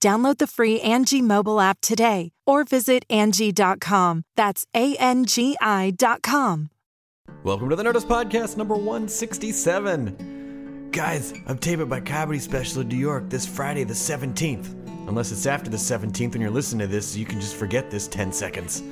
Download the free Angie mobile app today or visit Angie.com. That's A N G I.com. Welcome to the Nerdist Podcast number 167. Guys, I'm taping my comedy special in New York this Friday, the 17th. Unless it's after the 17th when you're listening to this, you can just forget this 10 seconds.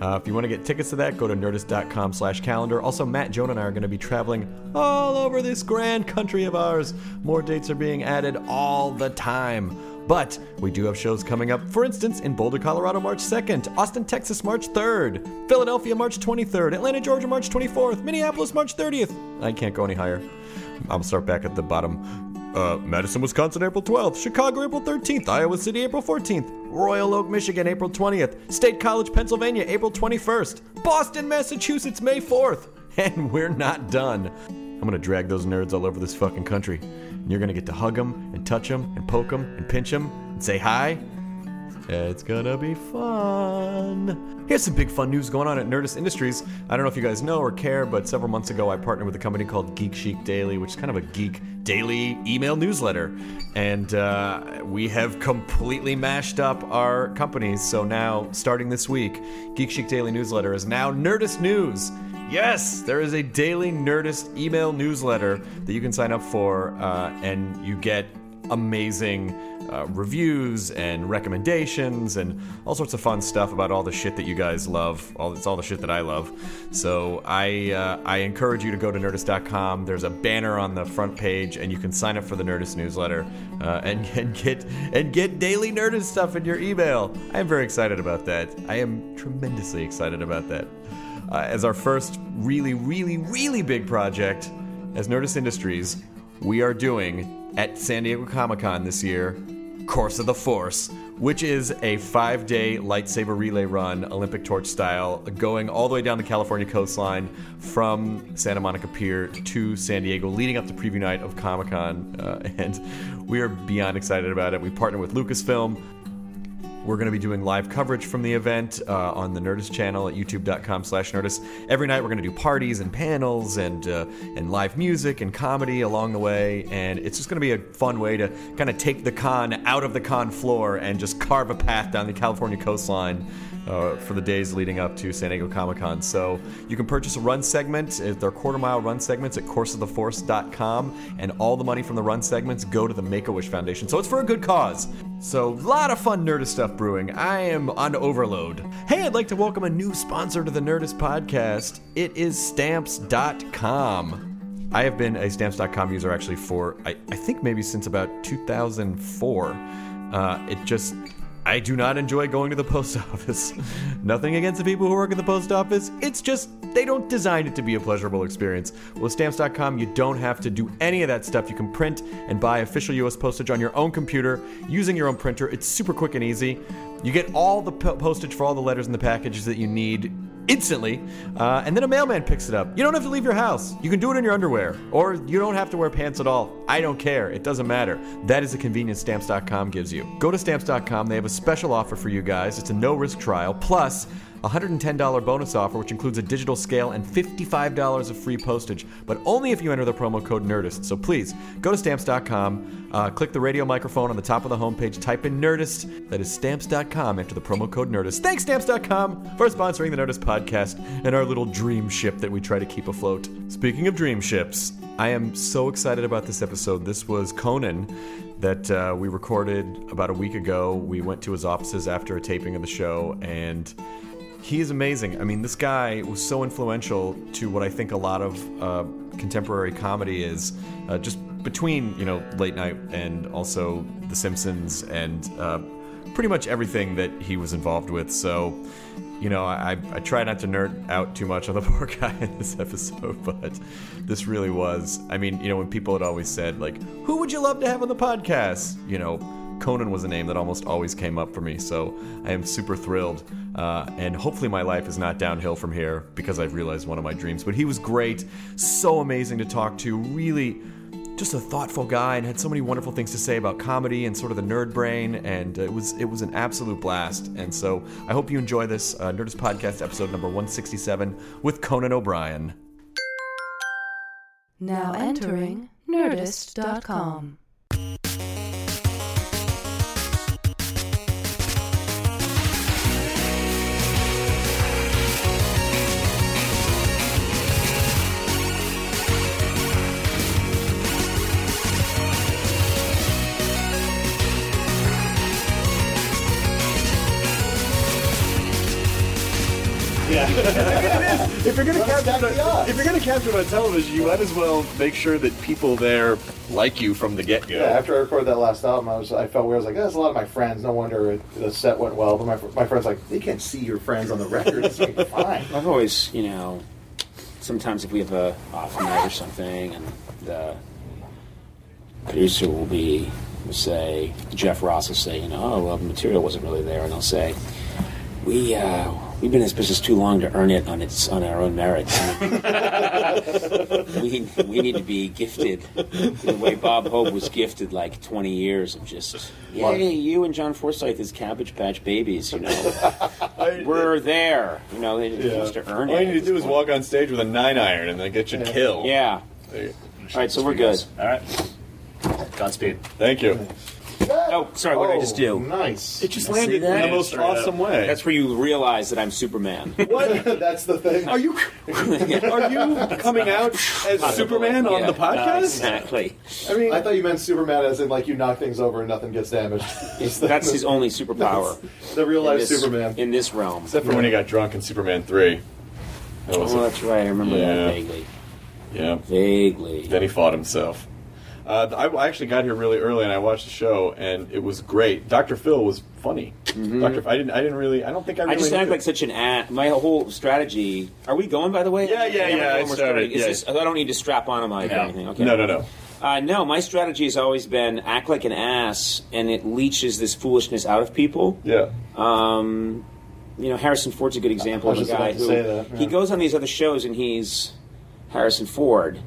Uh, if you want to get tickets to that, go to nerdist.com slash calendar. Also, Matt, Joan, and I are going to be traveling all over this grand country of ours. More dates are being added all the time. But we do have shows coming up, for instance, in Boulder, Colorado, March 2nd, Austin, Texas, March 3rd, Philadelphia, March 23rd, Atlanta, Georgia, March 24th, Minneapolis, March 30th. I can't go any higher. I'll start back at the bottom. Uh, Madison, Wisconsin, April 12th. Chicago, April 13th. Iowa City, April 14th. Royal Oak, Michigan, April 20th. State College, Pennsylvania, April 21st. Boston, Massachusetts, May 4th. And we're not done. I'm gonna drag those nerds all over this fucking country. You're gonna get to hug them and touch them and poke them and pinch them and say hi. It's gonna be fun. Here's some big fun news going on at Nerdist Industries. I don't know if you guys know or care, but several months ago I partnered with a company called Geek Chic Daily, which is kind of a geek daily email newsletter. And uh, we have completely mashed up our companies. So now, starting this week, Geek Chic Daily newsletter is now Nerdist News. Yes, there is a daily Nerdist email newsletter that you can sign up for, uh, and you get amazing uh, reviews and recommendations and all sorts of fun stuff about all the shit that you guys love. All it's all the shit that I love. So I uh, I encourage you to go to Nerdist.com. There's a banner on the front page, and you can sign up for the Nerdist newsletter uh, and, and get and get daily Nerdist stuff in your email. I am very excited about that. I am tremendously excited about that. Uh, as our first really, really, really big project as Nerdist Industries, we are doing at San Diego Comic Con this year Course of the Force, which is a five day lightsaber relay run, Olympic torch style, going all the way down the California coastline from Santa Monica Pier to San Diego, leading up to preview night of Comic Con. Uh, and we are beyond excited about it. We partner with Lucasfilm. We're going to be doing live coverage from the event uh, on the Nerdist channel at youtube.com slash Nerdist. Every night we're going to do parties and panels and, uh, and live music and comedy along the way. And it's just going to be a fun way to kind of take the con out of the con floor and just carve a path down the California coastline uh, for the days leading up to San Diego Comic Con. So you can purchase a run segment. uh, They're quarter mile run segments at courseoftheforce.com, and all the money from the run segments go to the Make a Wish Foundation. So it's for a good cause. So a lot of fun Nerdist stuff brewing. I am on overload. Hey, I'd like to welcome a new sponsor to the Nerdist podcast. It is Stamps.com. I have been a Stamps.com user actually for I, I think maybe since about 2004. Uh, it just I do not enjoy going to the post office. Nothing against the people who work at the post office. It's just they don't design it to be a pleasurable experience. With stamps.com, you don't have to do any of that stuff. You can print and buy official US postage on your own computer using your own printer. It's super quick and easy. You get all the po- postage for all the letters and the packages that you need instantly, uh, and then a mailman picks it up. You don't have to leave your house. You can do it in your underwear, or you don't have to wear pants at all. I don't care. It doesn't matter. That is the convenience Stamps.com gives you. Go to Stamps.com. They have a special offer for you guys. It's a no risk trial, plus $110 bonus offer, which includes a digital scale and $55 of free postage, but only if you enter the promo code NERDIST. So please go to stamps.com, uh, click the radio microphone on the top of the homepage, type in NERDIST. That is stamps.com. Enter the promo code NERDIST. Thanks, stamps.com, for sponsoring the Nerdist podcast and our little dream ship that we try to keep afloat. Speaking of dream ships, I am so excited about this episode. This was Conan that uh, we recorded about a week ago. We went to his offices after a taping of the show and he is amazing. I mean, this guy was so influential to what I think a lot of uh, contemporary comedy is. Uh, just between you know late night and also The Simpsons and uh, pretty much everything that he was involved with. So, you know, I, I try not to nerd out too much on the poor guy in this episode, but this really was. I mean, you know, when people had always said, like, who would you love to have on the podcast? You know, Conan was a name that almost always came up for me, so I am super thrilled. Uh, and hopefully, my life is not downhill from here because I've realized one of my dreams. But he was great, so amazing to talk to, really just a thoughtful guy and had so many wonderful things to say about comedy and sort of the nerd brain. And it was it was an absolute blast. And so i hope you enjoy this uh, nerdist podcast episode number 167 with conan o'brien. Now entering nerdist.com capture it, on- if you're gonna capture it on television, you might as well make sure that people there like you from the get go. Yeah, after I recorded that last album, I was I felt weird. I was like, "That's a lot of my friends. No wonder it, the set went well." But my my friends like, "They can't see your friends on the record. It's like, fine." I've always, you know, sometimes if we have a off night or something, and the producer will be will say Jeff Ross will say, you know, oh well, the material wasn't really there, and they'll say, we uh, we've been in this business too long to earn it on its on our own merits. we we need to be gifted the way Bob Hope was gifted like 20 years of just yay, you and John Forsythe as Cabbage Patch babies, you know. We're there, you know. They Yeah. just to earn All it. you need to do is walk on stage with a nine iron and then get you killed. Yeah. There you- All right, so we're good. All right. Godspeed. Thank you. Oh, oh, sorry. What did I just do? Oh, nice. It just See landed in the most awesome way. That's where you realize that I'm Superman. What? That's the thing. Are you are you coming out as Superman on Yeah, the podcast? Exactly. I mean, I thought you meant Superman as in like you knock things over and nothing gets damaged. That's his only superpower. the real in life this- Superman. in this realm. Except for when he got drunk in Superman three. That was Oh, it. that's right. I remember Yeah. that vaguely. Yeah. Vaguely. Then he fought himself. Uh, I I actually got here really early and I watched the show and it was great. Dr. Phil was funny. Dr. I didn't I didn't really I don't think I Mm-hmm. I really just act like such an ass. My whole strategy. Are we going, by the way? Yeah, yeah, Am yeah, I going? We're started, starting. Is yeah. this- I don't need to strap on a mic or anything. Okay. No, no, no. Uh, no, my strategy has always been act like an ass, and it leeches this foolishness out of people. Yeah. Um, you know, Harrison Ford's a good example I was of a guy to who say that, he goes on these other shows and he's Harrison Ford,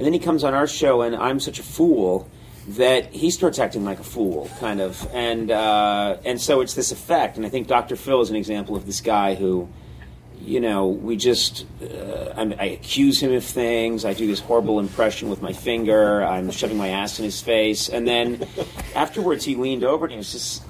and then he comes on our show and I'm such a fool that he starts acting like a fool, kind of, and uh, and so it's this effect. And I think Dr. Phil is an example of this guy who. You know, we just, uh, I accuse him of things. I do this horrible impression with my finger. I'm shoving my ass in his face. And then afterwards, he leaned over and he was just,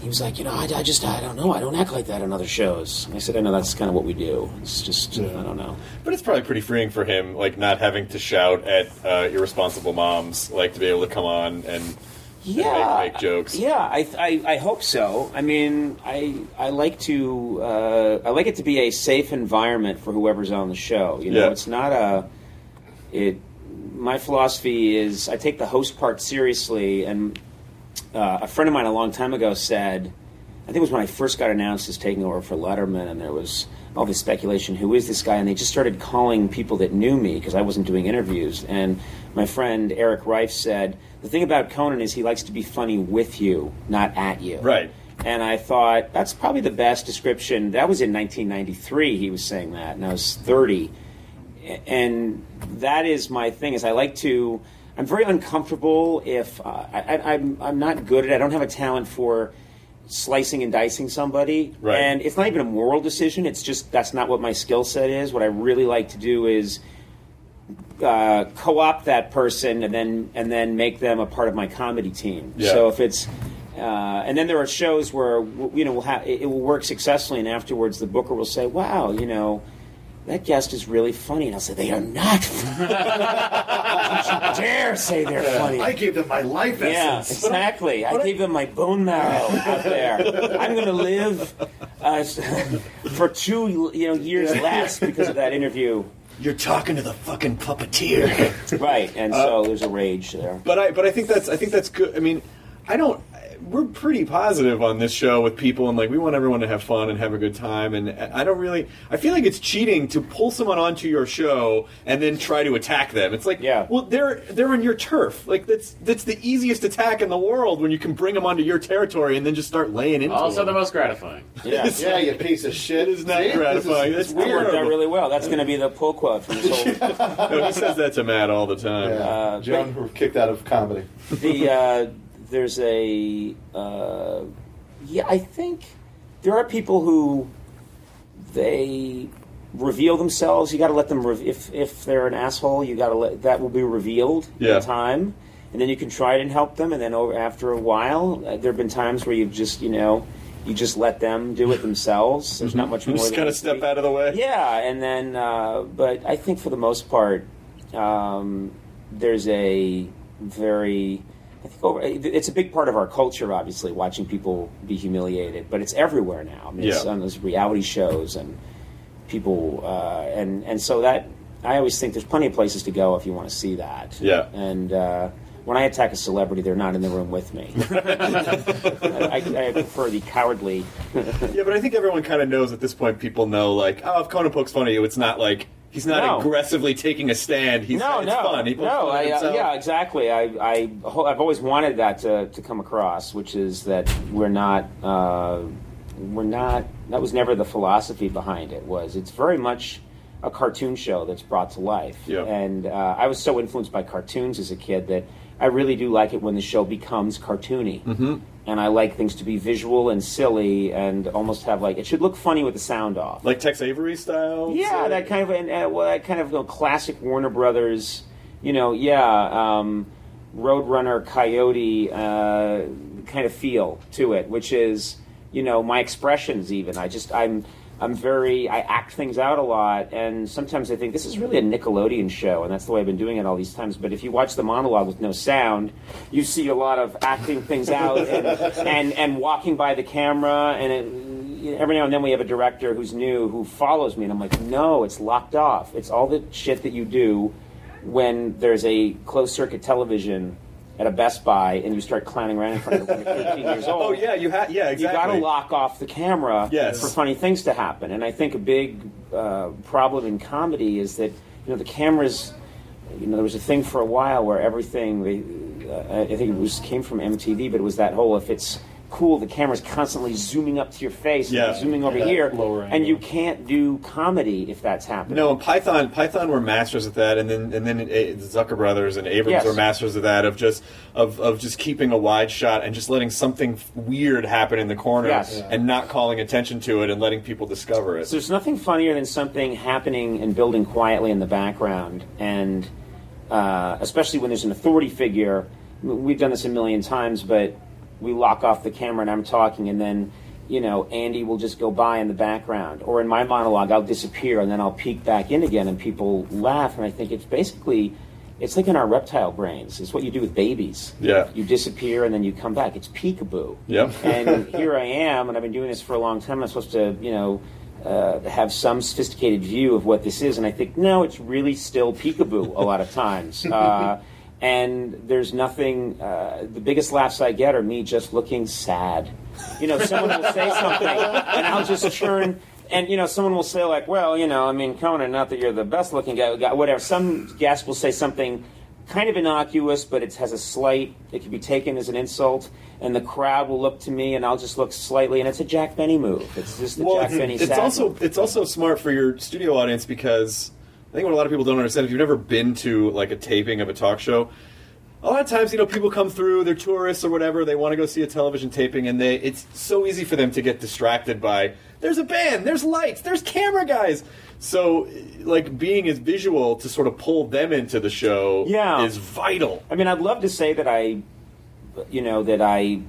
he was like, you know, I, I just, I don't know. I don't act like that on other shows. And I said, I know that's kind of what we do. It's just, I don't know. But it's probably pretty freeing for him, like not having to shout at uh, irresponsible moms, like to be able to come on and Yeah, make, make jokes. Yeah, I, I, I hope so. I mean, I, I like to, uh, I like it to be a safe environment for whoever's on the show. You know, Yeah. it's not a, it. My philosophy is I take the host part seriously, and uh, a friend of mine a long time ago said, I think it was when I first got announced as taking over for Letterman, and there was all this speculation who is this guy? And they just started calling people that knew me because I wasn't doing interviews. And my friend Eric Reif said, The thing about Conan is he likes to be funny with you, not at you. Right. And I thought, that's probably the best description. That was in 1993, he was saying that, and I was 30 and that is my thing is i like to i'm very uncomfortable if uh, I, I'm, I'm not good at it i don't have a talent for slicing and dicing somebody Right. and it's not even a moral decision it's just that's not what my skill set is what i really like to do is uh, co-opt that person and then and then make them a part of my comedy team Yeah. so if it's uh, and then there are shows where you know we'll have, it will work successfully and afterwards the booker will say wow you know that guest is really funny. And I'll say, they are not funny. Don't you dare say they're funny. I gave them my life essence. Yeah, exactly. I gave them my bone marrow out there. I'm going to live uh, for two you know years less because of that interview. You're talking to the fucking puppeteer. Right, and so there's a rage there. but I but I think that's I think that's good. I mean, I don't. We're pretty positive on this show with people, and like we want everyone to have fun and have a good time. And I don't really. I feel like it's cheating to pull someone onto your show and then try to attack them. It's like, Yeah. well, they're they're in your turf. Like that's that's the easiest attack in the world when you can bring them onto your territory and then just start laying into it. Also, the most gratifying. Yeah. Yeah, you piece of shit. It is not See? Gratifying. It's It's That weird. worked out really well. That's going to be the pull quote from this whole. No, he says that to Matt all the time. Yeah. Uh, Joan were kicked out of comedy. the uh, there's a uh, yeah I think there are people who they reveal themselves. You got to let them re- if if they're an asshole, you got to let that will be revealed Yeah. in time, and then you can try it and help them. And then over after a while, uh, there have been times where you've just you know you just let them do it themselves. There's not much more. Just kind of needs to be- step out of the way. yeah, and then, uh, but I think for the most part, um, there's a very, I think over, it's a big part of our culture, obviously, watching people be humiliated, but it's everywhere now. I mean, it's Yeah. on those reality shows and people, uh, and and so that I always think there's plenty of places to go if you want to see that. Yeah. and. Uh, when I attack a celebrity, they're not in the room with me. I, I prefer the cowardly. Yeah, but I think everyone kind of knows at this point. People know, like, oh, if Conan pokes fun at you, it's not like he's not No. aggressively taking a stand. He's no, it's no, fun. He no. I, uh, yeah, exactly. I, I, I've always wanted that to, to come across, which is that we're not, uh, we're not. That was never the philosophy behind it. Was it's very much a cartoon show that's brought to life. Yeah. And uh, I was so influenced by cartoons as a kid that I really do like it when the show becomes cartoony. Mm-hmm. And I like things to be visual and silly and almost have like it should look funny with the sound off. like Tex Avery style. Yeah, that kind of and, uh, well, that kind of you know, classic Warner Brothers. You know, yeah, um, Roadrunner, Coyote uh, kind of feel to it, which is you know my expressions. Even I just I'm I'm very I act things out a lot, and sometimes I think this is really a Nickelodeon show, and that's the way I've been doing it all these times. But if you watch the monologue with no sound, you see a lot of acting things out and and, and walking by the camera, and it, you know, every now and then we have a director who's new who follows me, and I'm like, no, it's locked off. It's all the shit that you do when there's a closed circuit television at a Best Buy and you start clowning around in front of it when you're 15 years old. Oh yeah, you have. Yeah, exactly. You got to lock off the camera Yes. for funny things to happen. And I think a big uh, problem in comedy is that you know the cameras. You know, there was a thing for a while where everything. They, uh, I think it was came from MTV, but it was that whole if it's cool, the camera's constantly zooming up to your face, and Yeah. zooming over That here, lower and you can't do comedy if that's happening. No, and Python Python were masters at that, and then and then eh, Zucker Brothers and Abrahams Yes. were masters of that of just of, of just keeping a wide shot and just letting something weird happen in the corner Yes. Yeah. and not calling attention to it and letting people discover it. So there's nothing funnier than something happening and building quietly in the background, and uh, especially when there's an authority figure. We've done this a million times, but we lock off the camera and I'm talking, and then you know Andy will just go by in the background, or in my monologue I'll disappear and then I'll peek back in again, and people laugh, and I think it's basically. It's like in our reptile brains. It's what you do with babies. Yeah. You disappear and then you come back. It's peekaboo. Yep. and here I am, and I've been doing this for a long time. I'm supposed to, you know, uh, have some sophisticated view of what this is, and I think no, it's really still peekaboo a lot of times. Uh, and there's nothing. Uh, the biggest laughs I get are me just looking sad. You know, someone will say something, and I'll just turn. And you know, someone will say like, "Well, you know, I mean, Conan, not that you're the best looking guy, guy, whatever." Some guest will say something kind of innocuous, but it has a slight. It can be taken as an insult, and the crowd will look to me, and I'll just look slightly, and it's a Jack Benny move. It's just the Jack Benny. it's also move. it's also smart for your studio audience because I think what a lot of people don't understand if you've never been to like a taping of a talk show. A lot of times, you know, people come through, they're tourists or whatever, they want to go see a television taping, and they it's so easy for them to get distracted by there's a band, there's lights, there's camera guys. So, like, being as visual to sort of pull them into the show Yeah. is vital. I mean, I'd love to say that I, you know, that I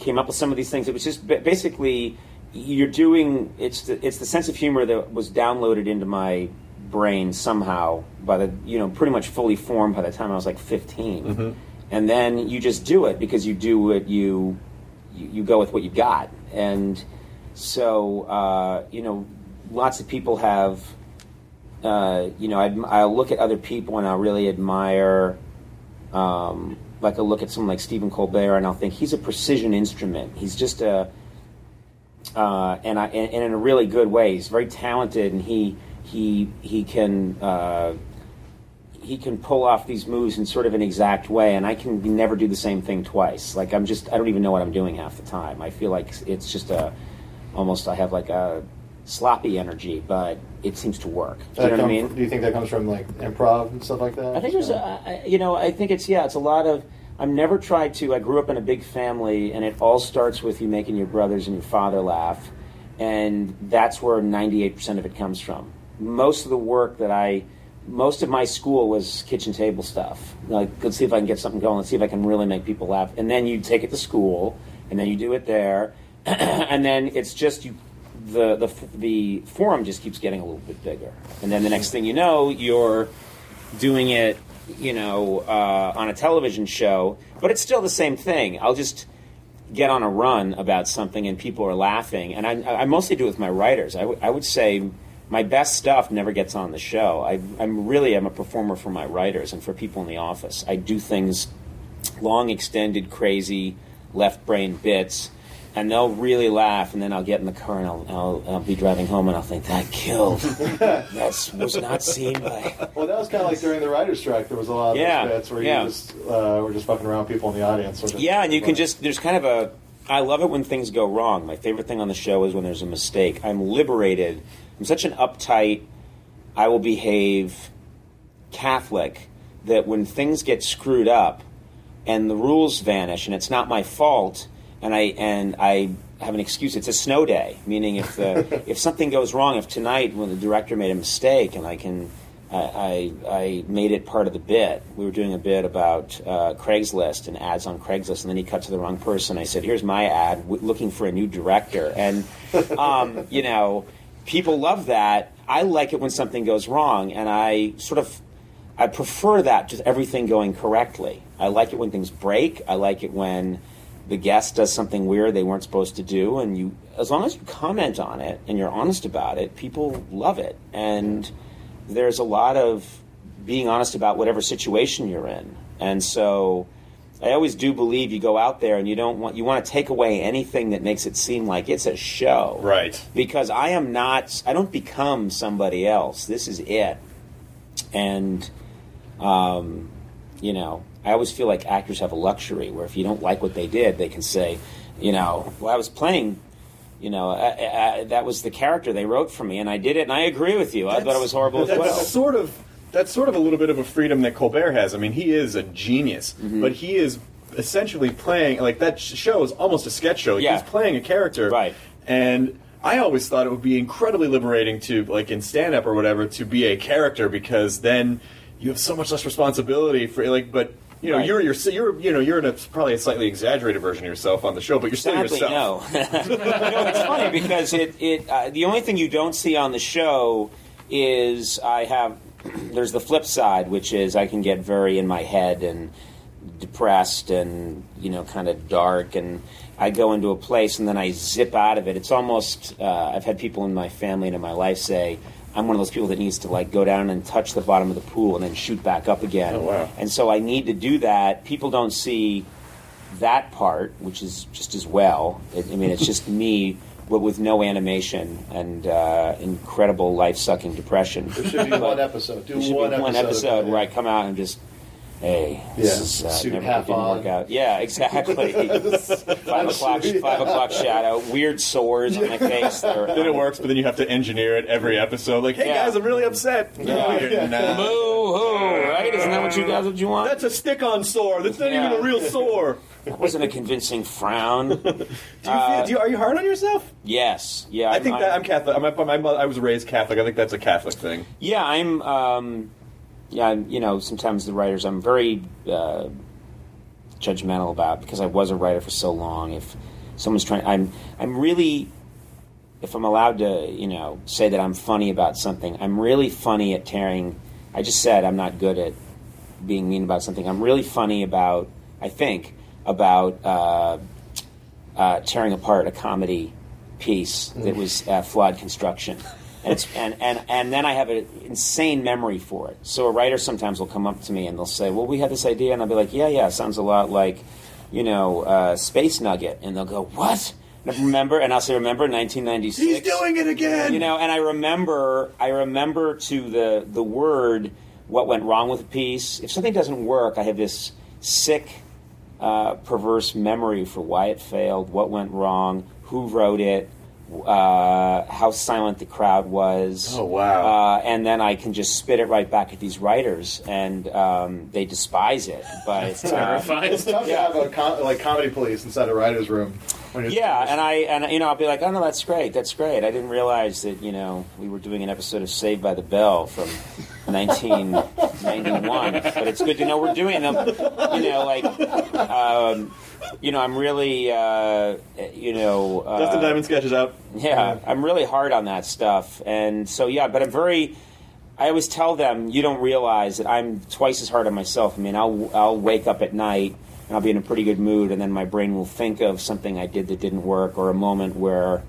came up with some of these things. It was just basically you're doing it's the it's the sense of humor that was downloaded into my brain somehow by the you know pretty much fully formed by the time I was like 15, and then you just do it because you do what you you, you go with what you got, and so uh, you know lots of people have uh, you know I'd, I'll look at other people and I really admire. Um, like I look at someone like Stephen Colbert and I'll think he's a precision instrument. He's just a uh, and I and, and in a really good way. He's very talented, and he he he can uh, he can pull off these moves in sort of an exact way. And I can never do the same thing twice. Like I'm just I don't even know what I'm doing half the time. I feel like it's just a almost I have like a sloppy energy, but it seems to work. Do you know what I mean? Do you think that comes from like improv and stuff like that? I think there's, a, you know, I think it's yeah, it's a lot of. I've never tried to. I grew up in a big family, and it all starts with you making your brothers and your father laugh, and that's where 98% of it comes from. Most of the work that I, most of my school was kitchen table stuff. Like, let's see if I can get something going. Let's see if I can really make people laugh. And then you take it to school, and then you do it there, and then it's just you the, the the forum just keeps getting a little bit bigger, and then the next thing you know, you're doing it, you know, uh, on a television show, but it's still the same thing. I'll just get on a run about something, and people are laughing, and I, I mostly do it with my writers. I, w- I would say my best stuff never gets on the show. I, I'm really I'm a performer for my writers and for people in the office. I do things long, extended, crazy, left brain bits, and they'll really laugh. And then I'll get in the car and I'll, I'll, I'll be driving home and I'll think that killed. that was not seen by. Well, that was kind of like during the writers' strike. There was a lot of Yeah, those bits where yeah. you just uh, were just fucking around people in the audience. Which is Yeah, and you can just there's kind of a. I love it when things go wrong. My favorite thing on the show is when there's a mistake. I'm liberated. I'm such an uptight. I will behave Catholic that when things get screwed up and the rules vanish and it's not my fault and I and I have an excuse. It's a snow day, meaning if the if something goes wrong, if tonight when the director made a mistake and I can I, I, I made it part of the bit. We were doing a bit about uh, Craigslist and ads on Craigslist, and then he cut to the wrong person. I said, "Here's my ad, w- looking for a new director," and um, you know, people love that. I like it when something goes wrong, and I sort of I prefer that to everything going correctly. I like it when things break. I like it when the guest does something weird they weren't supposed to do, and you, as long as you comment on it and you're honest about it, people love it. And there's a lot of being honest about whatever situation you're in, and so. I always do believe you go out there and you don't want you want to take away anything that makes it seem like it's a show. Right. Because I am not I don't become somebody else. This is it. And um, you know, I always feel like actors have a luxury where if you don't like what they did, they can say, you know, well, I was playing, you know, I, I, that was the character they wrote for me, and I did it, and I agree with you. I thought it was horrible as That's well. sort of that's sort of a little bit of a freedom that Colbert has. I mean, he is a genius, Mm-hmm. but he is essentially playing like that show is almost a sketch show. Yeah. He's playing a character, Right. And I always thought it would be incredibly liberating to like in stand up or whatever to be a character because then you have so much less responsibility for like but. You know, Right. you're, you're you're you know you're in a probably a slightly exaggerated version of yourself on the show, but you're still Sadly, yourself. no. no, it's funny because it, it uh, the only thing you don't see on the show is I have there's the flip side, which is I can get very in my head and depressed and you know kind of dark and I go into a place and then I zip out of it. It's almost uh, I've had people in my family and in my life say I'm one of those people that needs to like go down and touch the bottom of the pool and then shoot back up again. Oh, wow. And so I need to do that. People don't see that part, which is just as well. I mean, it's just me, but with no animation and uh, incredible life-sucking depression. There should be one episode. Do There should one be one episode, episode where I come out and just, hey, this Yeah, is uh, suit never half didn't on. work out. Yeah, exactly. five o'clock, Yeah. five o'clock shadow, weird sores on my face. that are- Then it works, but then you have to engineer it every episode. Like, hey Yeah. guys, I'm really upset. No, you're not. Boo hoo! Right? Isn't that what you guys what you want? That's a stick-on sore. That's not Yeah. even a real sore. That wasn't a convincing frown. Do you feel, do you, are you hard on yourself? Yes. Yeah. I think I'm- that I'm Catholic. I'm, I'm, I'm, I was raised Catholic. I think that's a Catholic thing. Yeah, I'm. Um, yeah, you know, sometimes the writers I'm very uh, judgmental about because I was a writer for so long. If someone's trying, I'm I'm really if I'm allowed to, you know, say that I'm funny about something, I'm really funny at tearing. I just said I'm not good at being mean about something. I'm really funny about, I think, about uh, uh, tearing apart a comedy piece that was uh, flawed construction. And, it's, and, and, and then I have an insane memory for it. So a writer sometimes will come up to me and they'll say, Well, we had this idea. And I'll be like, Yeah, yeah, sounds a lot like, you know, uh, Space Nugget. And they'll go, What? And I remember, and I'll say, Remember 1996? He's doing it again. You know, and I remember, I remember to the the word what went wrong with a piece. If something doesn't work, I have this sick, uh, perverse memory for why it failed, what went wrong, who wrote it, uh, how silent the crowd was. Oh, wow. Uh, and then I can just spit it right back at these writers, and um, they despise it. But uh, It's tough to have a com- like comedy police inside a writer's room. Yeah, and I and you know I'll be like, oh no, that's great, that's great. I didn't realize that you know we were doing an episode of Saved by the Bell from 1991, but it's good to know we're doing them. You know, like, um, you know, I'm really, uh, you know, uh, Dustin Diamond sketches out. yeah, I'm really hard on that stuff, and so yeah, but I'm very. I always tell them you don't realize that I'm twice as hard on myself. I mean, I'll I'll wake up at night and I'll be in a pretty good mood, and then my brain will think of something I did that didn't work, or a moment where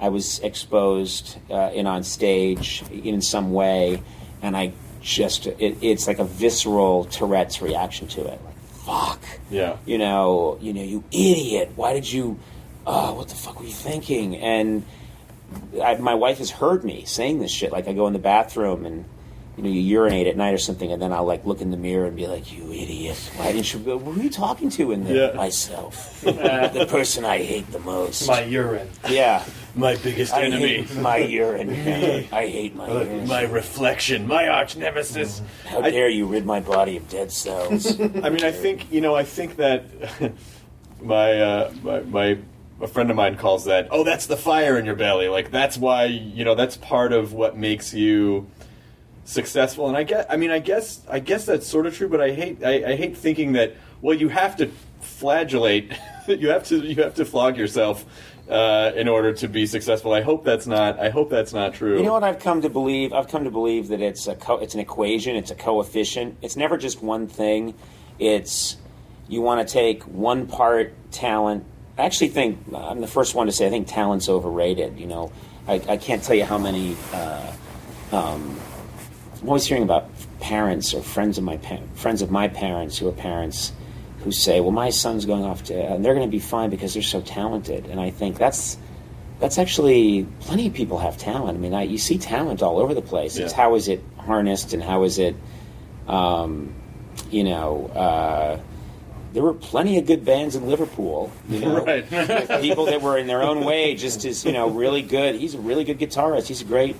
I was exposed uh, in on stage in some way, and I just it, it's like a visceral Tourette's reaction to it. Like, fuck Yeah. you know, you know, you idiot. Why did you? Oh, what the fuck were you thinking? And I, my wife has heard me saying this shit. Like I go in the bathroom and you know you urinate at night or something, and then I'll like look in the mirror and be like, "You idiot! Why didn't you? Who are you talking to in there? Yeah. Myself, the person I hate the most. my urine. yeah, My biggest I hate my urine. I hate my urine. my reflection, my arch nemesis. How dare you rid my body of dead cells? I mean, I think you know. I think that my, uh, my my a friend of mine calls that. Oh, that's the fire in your belly. Like that's why you know that's part of what makes you successful. And I get. I mean, I guess I guess that's sort of true. But I hate I, I hate thinking that. Well, you have to flagellate. you have to you have to flog yourself. Uh, in order to be successful, I hope that's not. I hope that's not true. You know what I've come to believe? I've come to believe that it's a co- it's an equation. It's a coefficient. It's never just one thing. It's you want to take one part talent. I actually think I'm the first one to say I think talent's overrated. You know, I, I can't tell you how many. Uh, um, I'm always hearing about parents or friends of my pa- friends of my parents who are parents who say, "Well, my son's going off to, and they're going to be fine because they're so talented." And I think that's that's actually plenty of people have talent. I mean, I, you see talent all over the place. It's how is it harnessed and how is it, um, you know. Uh, there were plenty of good bands in Liverpool, you know, Right. people that were in their own way just as you know really good. He's a really good guitarist. He's a great,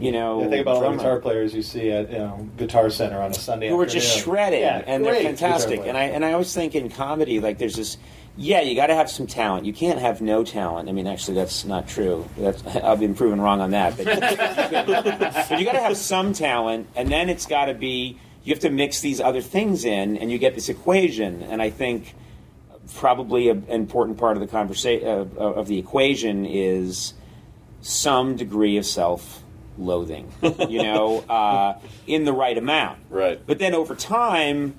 you know, Yeah, think about all the guitar players you see at you know Guitar Center on a Sunday. who are just shredding Yeah, and they're fantastic. And I and I always think in comedy like there's this. Yeah, you got to have some talent. You can't have no talent. I mean, actually, that's not true. That's, I've been proven wrong on that. But, but you got to have some talent, and then it's got to be. You have to mix these other things in, and you get this equation. And I think probably an important part of the conversation uh, of the equation is some degree of self-loathing. you know, uh, in the right amount. Right. But then over time,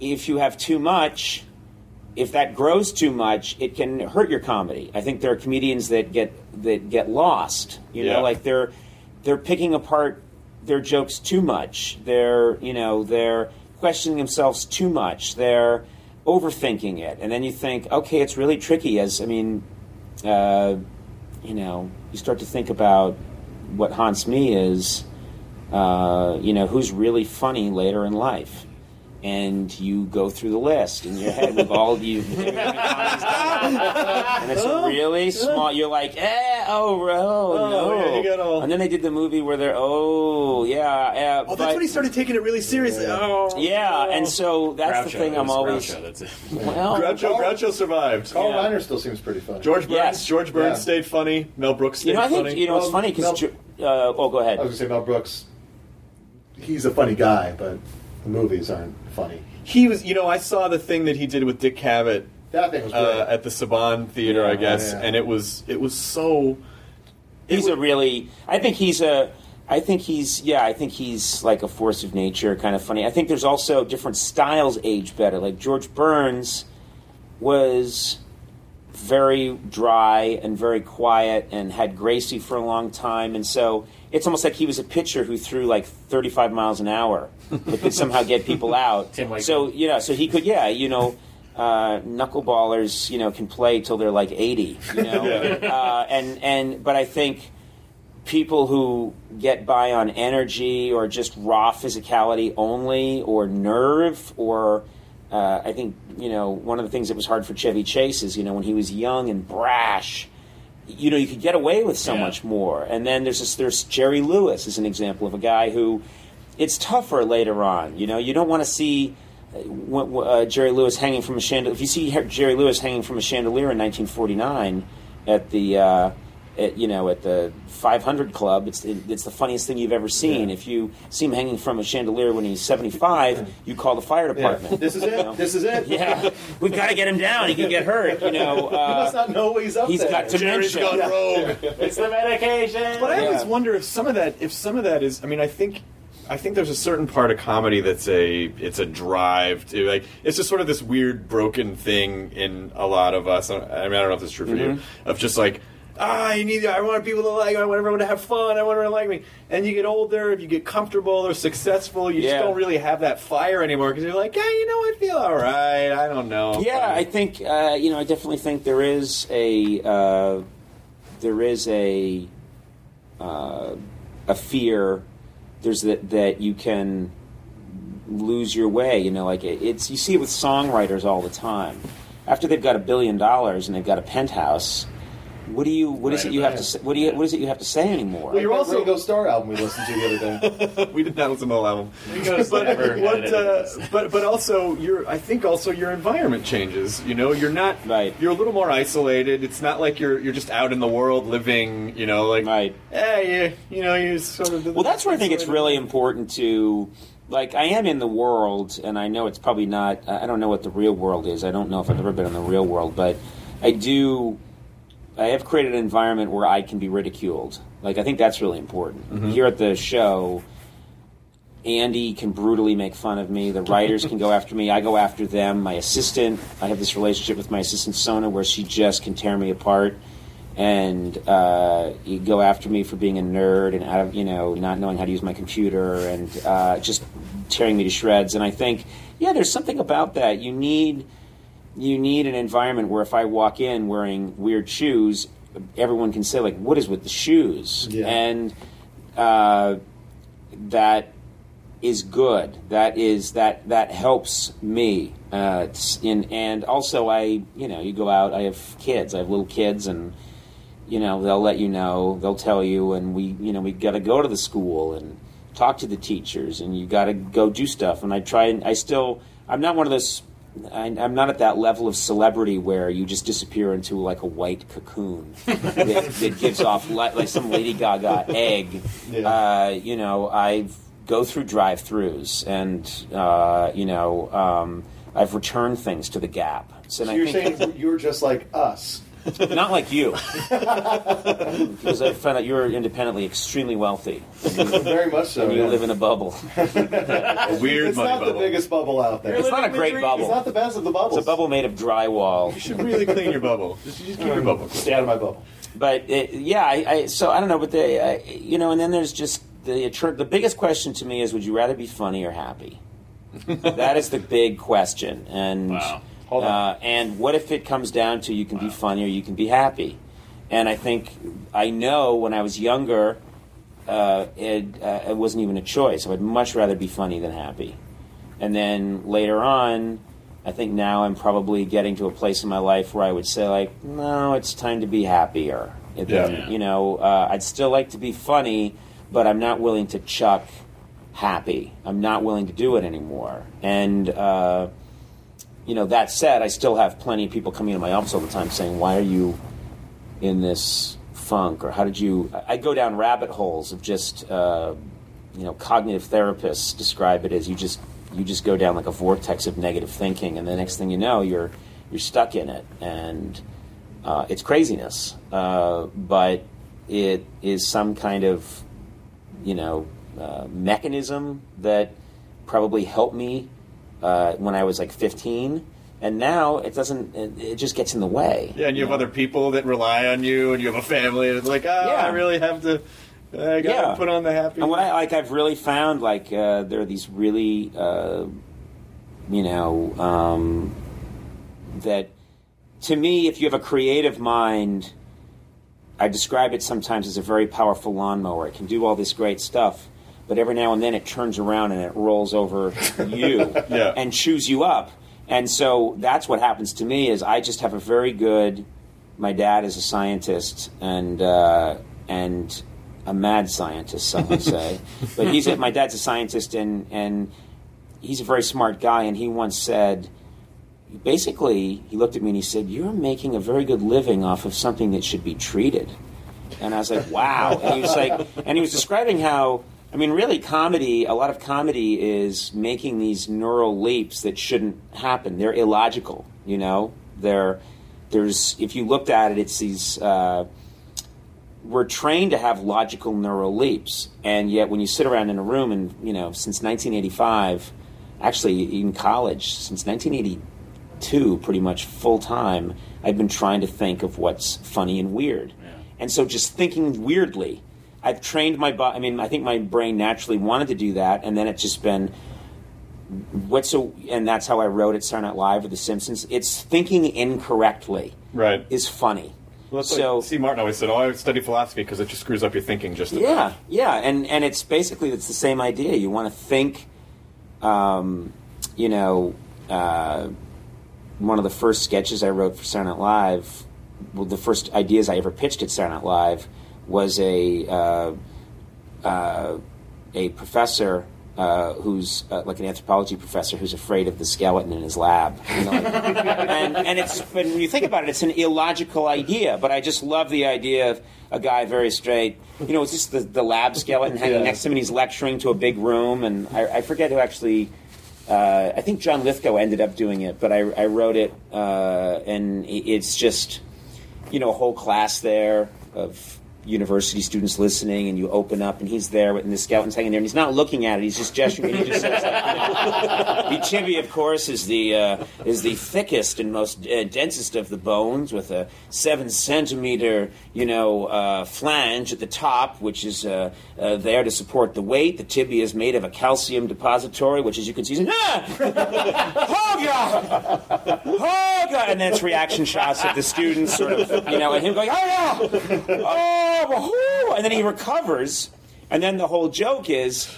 if you have too much, if that grows too much, it can hurt your comedy. I think there are comedians that get that get lost. You Yeah. know, like they're they're picking apart their jokes too much. They're you know they're questioning themselves too much. They're overthinking it, and then you think, okay, it's really tricky. As I mean, uh, you know, you start to think about what haunts me is, uh, you know, who's really funny later in life. And you go through the list in your head with all you, and it's really small. You're like, eh, oh, oh, Oh, no. yeah, you got all- And then they did the movie where they're, oh, yeah, yeah. Oh, that's but- when he started taking it really seriously. Oh, Yeah, and so that's the thing I'm always. Groucho, that's it. Well, Groucho, Groucho survived. Carl Yeah. Reiner still seems pretty funny. George Burns. Yes. George Burns Yeah. stayed funny. Mel Brooks stayed you know, I think funny. you know it's Um, funny because. Mel- Uh, oh, go ahead. I was gonna say Mel Brooks. He's a funny guy, but the movies aren't funny. he was. You know, I saw the thing that he did with Dick Cavett That thing was great. uh, at the Saban Theater, Yeah, I guess, yeah. and it was it was so He's a really. I think he's a. I think he's yeah. I think he's like a force of nature, kind of funny. I think there's also different styles age better. Like George Burns was very dry and very quiet and had Gracie for a long time, and so it's almost like he was a pitcher who threw like 35 miles an hour, but could somehow get people out. So you know, so he could yeah, you know. Uh, knuckleballers, you know, can play till they're like eighty, you know, uh, and and but I think people who get by on energy or just raw physicality only or nerve or uh, I think you know one of the things that was hard for Chevy Chase is you know when he was young and brash you know you could get away with so Yeah. much more and then there's this, there's Jerry Lewis is an example of a guy who it's tougher later on you know you don't want to see uh, uh, Jerry Lewis hanging from a chandelier if you see Jerry Lewis hanging from a chandelier in 1949 at the uh, at, you know at the 500 Club it's it's the funniest thing you've ever seen if you see him hanging from a chandelier when he's 75 you call the fire department This is you it. know? This is it. yeah we've got to get him down he can get hurt you know He must uh, not know he's up he's there. got dementia rogue. It's the medication. But I always wonder if some of that, if some of that is, I mean, I think, I think there's a certain part of comedy that's a, it's a drive to like, it's just sort of this weird broken thing in a lot of us. I mean, I don't know if it's true for you, of just like. Ah, I need. I want people to like. I want everyone to have fun. I want everyone to like me. And you get older, if you get comfortable or successful, you Yeah. just don't really have that fire anymore because you're like, yeah, you know, I feel all right. I don't know. Yeah, I think uh, you know. I definitely think there is a uh, there is a uh, a fear. There's that that you can lose your way. You know, like it, it's you see it with songwriters all the time. After they've got a billion dollars and they've got a penthouse, what do you? What is Right, it you have right. to? Say, what do you? What is it you have to say anymore? Well, you're You're also also- Ringo Starr album we listened to the other day. we did not listen to the album. Ringo's but never what, had uh, but but also your I think also your environment changes. You know, you're not Right. You're a little more isolated. It's not like you're you're just out in the world living. You know, like Right. Yeah, you you know you're sort of. Well, that's where I think it's really important to, like, I am in the world, and I know it's probably not. I I don't know what the real world is. I don't know if I've ever been in the real world, but I do. I have created an environment where I can be ridiculed. Like, I think that's really important. Here at the show, Andy can brutally make fun of me. The writers can go after me. I go after them. My assistant, I have this relationship with my assistant Sona where she just can tear me apart and uh, you go after me for being a nerd and out of you know not knowing how to use my computer and uh, just tearing me to shreds. And I think, yeah, there's something about that. You need you need an environment where if I walk in wearing weird shoes, everyone can say like, "What is with the shoes?" Yeah. And uh, that is good. That is that that helps me. Uh, in and also I you know you go out. I have kids. I have little kids and you know they'll let you know they'll tell you and we you know we got to go to the school and talk to the teachers and you got to go do stuff and i try and i still i'm not one of those I, i'm not at that level of celebrity where you just disappear into like a white cocoon that, that gives off li- like some lady gaga egg Yeah. uh, you know i go through drive-throughs and uh, you know um, i've returned things to the gap so, So you're think- saying you're just like us. Not like you, because I found out you're independently extremely wealthy. Very much so. And you yeah. live in a bubble. a weird it's money not bubble. the biggest bubble out there. It's not a great bubble. It's not the best of the bubbles. It's a bubble made of drywall. You should really clean your bubble. Just, just keep your um, bubble. Stay out of my bubble. But it, yeah, I, I so I don't know, but the I, you know, and then there's just the the biggest question to me is: Would you rather be funny or happy? that is the big question, and Wow. Hold on. uh, and what if it comes down to you can be funny or you can be happy? And I think I know when I was younger, uh, it, uh, it wasn't even a choice. I would much rather be funny than happy. And then later on, I think now I'm probably getting to a place in my life where I would say like, no, it's time to be happier. It- Yeah. You know, uh, I'd still like to be funny, but I'm not willing to chuck happy. I'm not willing to do it anymore. And uh, you know, that said, I still have plenty of people coming into my office all the time saying, "Why are you in this funk?" or "How did you?" I go down rabbit holes of just, uh, you know, cognitive therapists describe it as you just you just go down like a vortex of negative thinking, and the next thing you know, you're you're stuck in it, and uh, it's craziness. Uh, but it is some kind of you know uh, mechanism that probably helped me uh, when I was like 15, and now it doesn't. It, it just gets in the way. Yeah, and you have other people that rely on you, and you have a family, and it's like, oh, Yeah. I really have to. I gotta Yeah. put on the happy. And what I like, I've really found like uh, there are these really, uh, you know, um, that to me, if you have a creative mind, I describe it sometimes as a very powerful lawnmower. It can do all this great stuff, but every now and then it turns around and it rolls over you Yeah. and chews you up. And so that's what happens to me is I just have a very good. My dad is a scientist and uh, and a mad scientist, some would say, but he's a, my dad's a scientist and and he's a very smart guy. And he once said, basically, he looked at me and he said, "You're making a very good living off of something that should be treated." And I was like, "Wow!" And he was like, and he was describing how, I mean, really, comedy. A lot of comedy is making these neural leaps that shouldn't happen. They're illogical. You know, they're there's if you looked at it, it's these. Uh, we're trained to have logical neural leaps, and yet when you sit around in a room and you know, since 1985, actually in college, since 1982, pretty much full time, I've been trying to think of what's funny and weird, and so just thinking weirdly. I've trained my body. I mean, I think my brain naturally wanted to do that, and then it's just been what's so, and that's how I wrote it. Saturday Night Live or The Simpsons. It's thinking incorrectly right. is funny. Well, so like Steve Martin always said, "Oh, I study philosophy because it just screws up your thinking just a bit." yeah, yeah, and and it's basically it's the same idea. You want to think, um, you know, uh, one of the first sketches I wrote for Saturday Night Live, well, the first ideas I ever pitched at Saturday Night Live was a uh, uh, a professor. Uh, who's uh, like an anthropology professor who's afraid of the skeleton in his lab, you know, like- and and it's when you think about it, it's an illogical idea. But I just love the idea of a guy very straight. You know, it's just the, the lab skeleton hanging Yeah. next to him, and he's lecturing to a big room, and I, I forget who actually. Uh, I think John Lithgow ended up doing it, but I, I wrote it, uh, and it's just you know a whole class there of university students listening, and you open up, and he's there, and the skeleton's hanging there, and he's not looking at it; he's just gesturing, he just says, like, "The tibia, of course, is the uh, is the thickest and most uh, densest of the bones, with a seven centimeter, you know, uh, flange at the top, which is uh, uh, there to support the weight. The tibia is made of a calcium depository, which, as you can see, is ah! oh god, and then it's reaction shots of the students, sort of, you know, and him going, oh yeah, oh, woohoo!" and then he recovers, and then the whole joke is.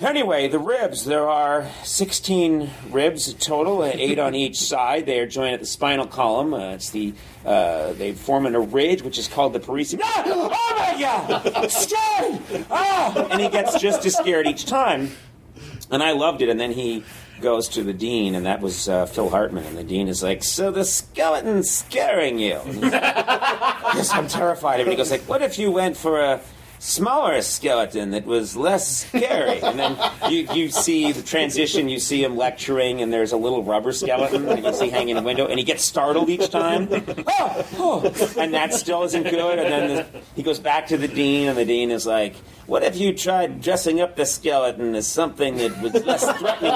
Anyway, the ribs. There are 16 ribs total, uh, eight on each side. They are joined at the spinal column. Uh, it's the uh, they form in a ridge, which is called the parietum. Ah! Oh my God! Scared! Ah! And he gets just as scared each time. And I loved it. And then he goes to the dean, and that was uh, Phil Hartman. And the dean is like, "So the skeleton's scaring you?" Like, yes, I'm terrified it. He goes like, "What if you went for a smaller skeleton that was less scary?" And then you, you see the transition. You see him lecturing, and there's a little rubber skeleton that you see hanging in the window, and he gets startled each time. Oh, oh. And that still isn't good. And then the, he goes back to the dean, and the dean is like, "What if you tried dressing up the skeleton as something that was less threatening?"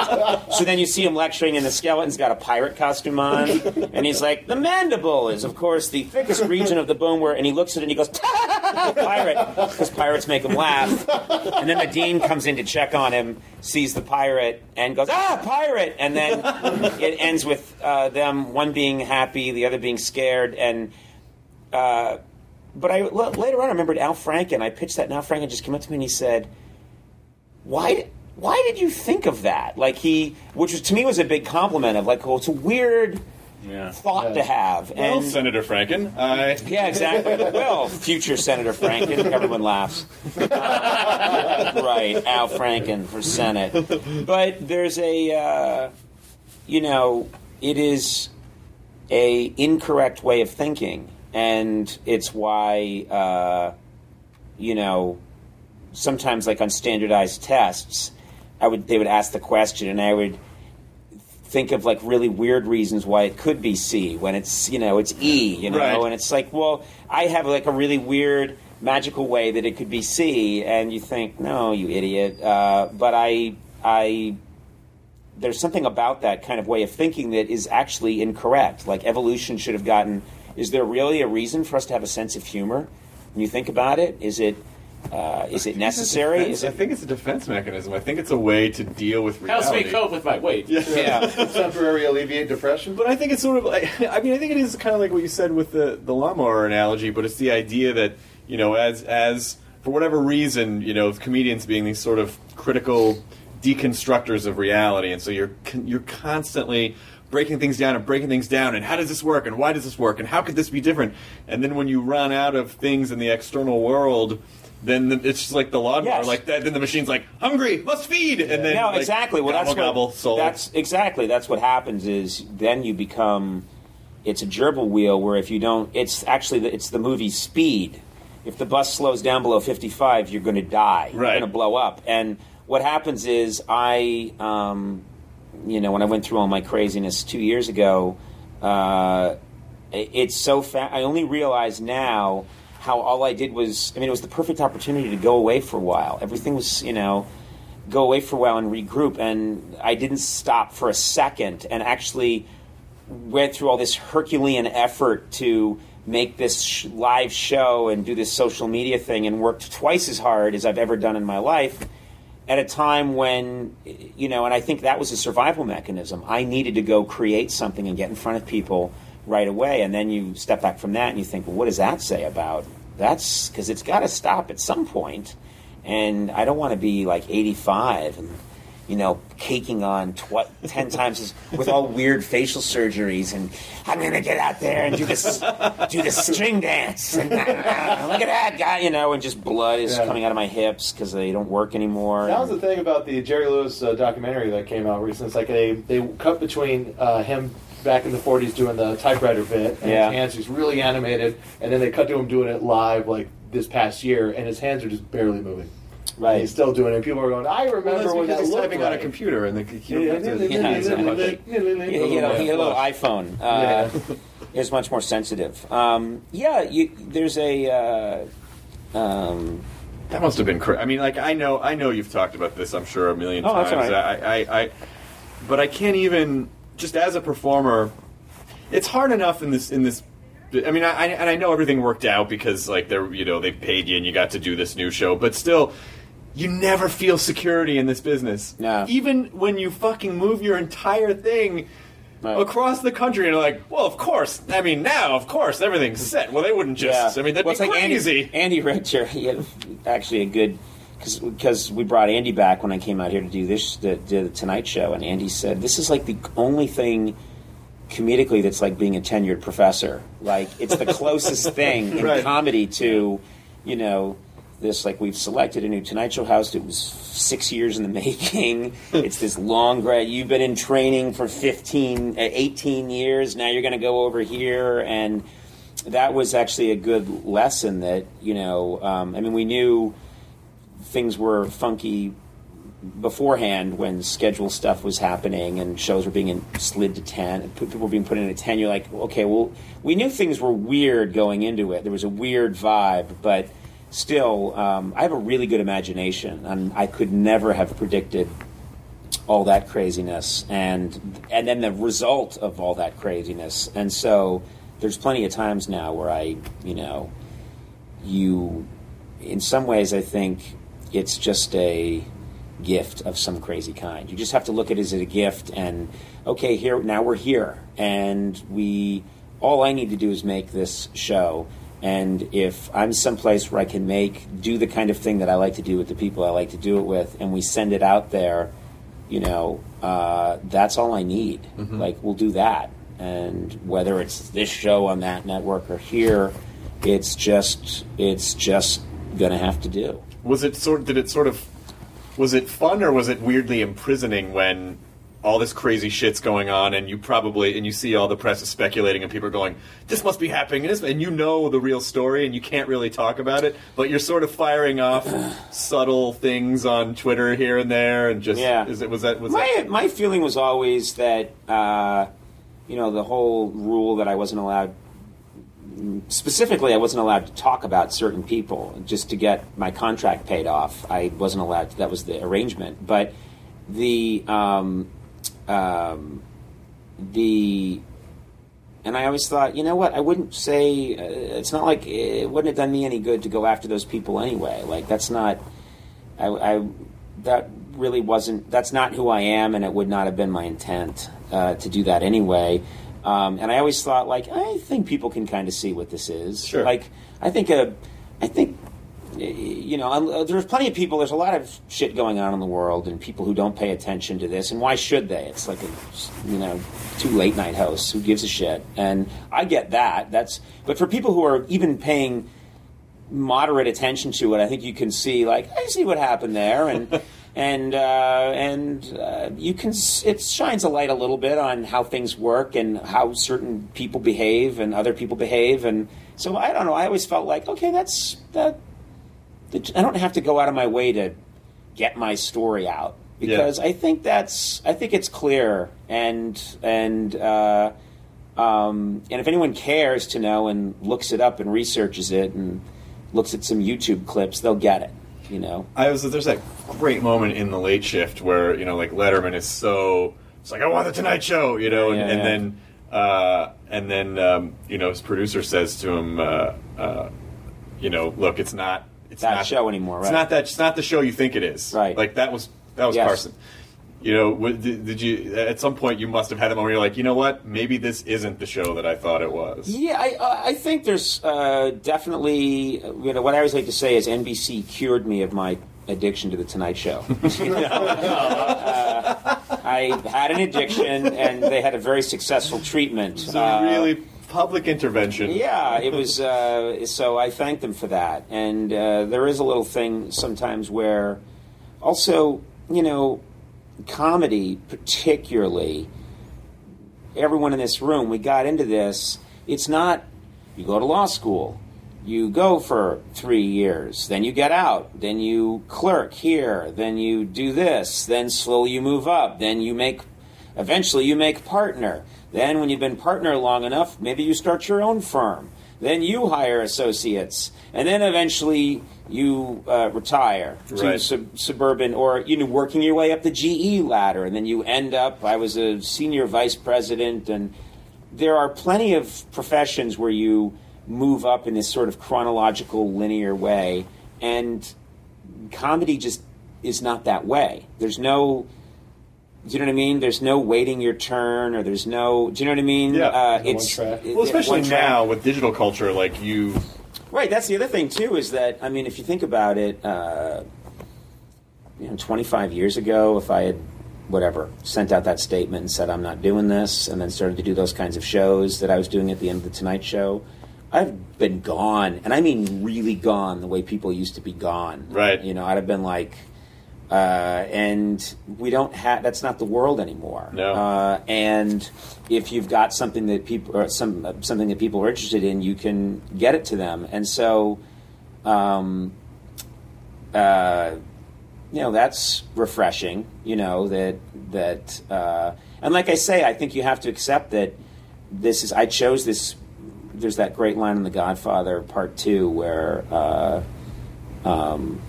So then you see him lecturing, and the skeleton's got a pirate costume on, and he's like, "The mandible is, of course, the thickest region of the bone where," and he looks at it and he goes, "Pirate," because pirates make him laugh. And then the dean comes in to check on him, sees the pirate, and goes, "Ah, pirate!" And then it ends with uh, them one being happy, the other being scared, and. Uh, but I l- later on I remembered Al Franken. I pitched that, and Al Franken just came up to me and he said, "Why? Why did you think of that?" Like he, which was to me was a big compliment of like, "Oh, it's a weird Yeah. thought to have." Well, and Senator Franken, I yeah, exactly. well, future Senator Franken, everyone laughs. right, Al Franken for Senate. But there's a, uh, you know, it is a incorrect way of thinking, and it's why, uh, you know, sometimes like on standardized tests, I would they would ask the question, and I would think of like really weird reasons why it could be C when it's you know it's E, you know, Right. and it's like, well, I have like a really weird magical way that it could be C, and you think, no, you idiot. Uh, but I, I, there's something about that kind of way of thinking that is actually incorrect. Like evolution should have gotten. Is there really a reason for us to have a sense of humor? When you think about it, is it uh, is it necessary? Defense- Is I think it's a defense mechanism. I think it's a way to deal with Helps reality. me cope with my weight. yeah? Temporary alleviate depression. But I think it's sort of like I mean I think it is kind of like what you said with the the lawnmower analogy, but it's the idea that you know as as for whatever reason you know comedians being these sort of critical deconstructors of reality, and so you're you're constantly breaking things down and breaking things down and how does this work and why does this work and how could this be different and then when you run out of things in the external world then the, it's just like the lawnmower Yes. like that then the machine's like hungry must feed and then no, like, exactly. Well, that's gobble, what, sold. that's exactly that's what happens. Is then you become it's a gerbil wheel where if you don't, it's actually the, it's the movie Speed. If the bus slows down below fifty five, you're going to die. You're Right. going to blow up. And what happens is I, um, you know, when I went through all my craziness two years ago, uh, it's so fast. I only realize now how all I did was I mean it was the perfect opportunity to go away for a while. Everything was you know go away for a while and regroup and I didn't stop for a second and actually went through all this Herculean effort to make this sh- live show and do this social media thing and worked twice as hard as I've ever done in my life at a time when you know and i think that was a survival mechanism i needed to go create something and get in front of people right away and then you step back from that and you think well what does that say about that's because it's got to stop at some point and i don't want to be like 85 and you know caking on tw- 10 times as, with all weird facial surgeries and i'm gonna get out there and do this do this string dance and uh, look at that guy you know and just blood is Yeah. coming out of my hips because they don't work anymore That was the thing about the Jerry Lewis uh, documentary that came out recently. It's like they they cut between uh, him back in the '40s doing the typewriter bit, and Yeah. his hands he's really animated, and then they cut to him doing it live like this past year, and his hands are just barely moving. Right. He's still doing it. People are going, I remember Well, when because that he's typing like. on a computer and the, you Yeah, don't have to Yeah, exactly. yeah, He, he had a, he little iPhone. Uh, It's much more sensitive. Um, yeah, you, there's a. Uh, um, That must have been crazy. I mean, like I know, I know you've talked about this. I'm sure a million Oh, that's times. all right. I, I, I, but I can't even just as a performer. It's hard enough in this in this. I mean, I, I and I know everything worked out because like they're you know they paid you and you got to do this new show, but still. You never feel security in this business. No. Even when you fucking move your entire thing Right. across the country, and you're like, well, of course. I mean, now, of course, everything's set. Well, they wouldn't just. Yeah. I mean, that'd well, be it's like crazy. Andy, Andy Richter. He had actually a good because we brought Andy back when I came out here to do this the, the Tonight Show, and Andy said this is like the only thing comedically that's like being a tenured professor. Like it's the closest thing in Right. comedy to you know. This like we've selected a new Tonight Show host. It was six years in the making. it's this long grad. You've been in training for 15, uh, 18 years. Now you're going to go over here and that was actually a good lesson that you know um, i mean we knew things were funky beforehand when schedule stuff was happening and shows were being in, slid to 10 and people were being put in at 10 you're like okay well we knew things were weird going into it. There was a weird vibe but still um, i have a really good imagination and i could never have predicted all that craziness and and then the result of all that craziness. And so there's plenty of times now where i you know you in some ways i think it's just a gift of some crazy kind you just have to look at it as a gift and okay here now we're here and we all i need to do is make this show and if i'm someplace where i can make do the kind of thing that i like to do with the people i like to do it with and we send it out there you know, uh, that's all I need. Like, we'll do that. And whether it's this show on that network or here, it's just it's just gonna have to do. Was it sort? Did it sort of? Was it fun or was it weirdly imprisoning when all this crazy shit's going on and you probably and you see all the press is speculating and people are going, "This must be happening," and, this, and you know the real story and you can't really talk about it, but you're sort of firing off subtle things on Twitter here and there and just Yeah. Is it was that was My that? my feeling was always that uh, you know the whole rule that I wasn't allowed specifically, I wasn't allowed to talk about certain people just to get my contract paid off. I wasn't allowed. To, that was the arrangement. But the um, um, the and I always thought, you know what? I wouldn't say uh, it's not like it wouldn't have done me any good to go after those people anyway. Like that's not. I, I that really wasn't. That's not who I am, and it would not have been my intent uh, to do that anyway. Um, and I always thought, like, I think people can kind of see what this is. Sure. Like, I think a, I think you know, um, there's plenty of people. There's a lot of shit going on in the world, and people who don't pay attention to this. And why should they? It's like a, you know, two late night hosts. Who gives a shit? And I get that. That's. But for people who are even paying moderate attention to it, I think you can see, like, I see what happened there, and. And uh, and uh, you can it shines a light a little bit on how things work and how certain people behave and other people behave. And so I don't know I always felt like okay that's that I don't have to go out of my way to get my story out. Because I think that's I think it's clear and and uh, um, and if anyone cares to know and looks it up and researches it and looks at some YouTube clips, they'll get it. You know, I was there's that great moment in the late shift where you know like Letterman is so it's like I want the Tonight Show, you know, and, Yeah, and yeah. then uh, and then um, you know his producer says to him, uh, uh, you know, look, it's not it's That not show anymore, Right? It's not that it's not the show you think it is, Right. Like that was that was Yes. Carson. You know, did, did you at some point you must have had a moment where you're like, you know what, maybe this isn't the show that I thought it was. Yeah, I, I think there's uh, definitely, you know, what I always like to say is NBC cured me of my addiction to the Tonight Show. You know? Uh, I had an addiction, and they had a very successful treatment. A Uh, really public intervention. yeah, it was. Uh, so I thank them for that. And uh, there is a little thing sometimes where, also, you know, comedy, particularly, everyone in this room, we got into this. It's not you go to law school, you go for three years, then you get out, then you clerk here, then you do this, then slowly you move up, then you make, eventually you make partner. Then when you've been partner long enough, maybe you start your own firm. Then you hire associates, and then eventually you uh, retire to Right. sub- suburban, or you know, working your way up the GE ladder, and then you end up. I was a senior vice president, and there are plenty of professions where you move up in this sort of chronological, linear way, and comedy just is not that way. There's no. Do you know what I mean? There's no waiting your turn, or there's no. Do you know what I mean? Yeah. uh, it's it- Well, especially one now with digital culture, like you, Right. That's the other thing too. Is that I mean, if you think about it, uh, you know, 25 years ago, if I had whatever sent out that statement and said I'm not doing this, and then started to do those kinds of shows that I was doing at the end of the Tonight Show, I've been gone, and I mean really gone, the way people used to be gone. Right. You know, I'd have been like. Uh, and we don't have that's not the world anymore. No. Uh, and if you've got something that people or some something that people are interested in, you can get it to them. And so, um, uh, you know, that's refreshing. You know that that, uh, and like I say, I think you have to accept that this is. I chose this. There's that great line in The Godfather Part Two where. Uh, um,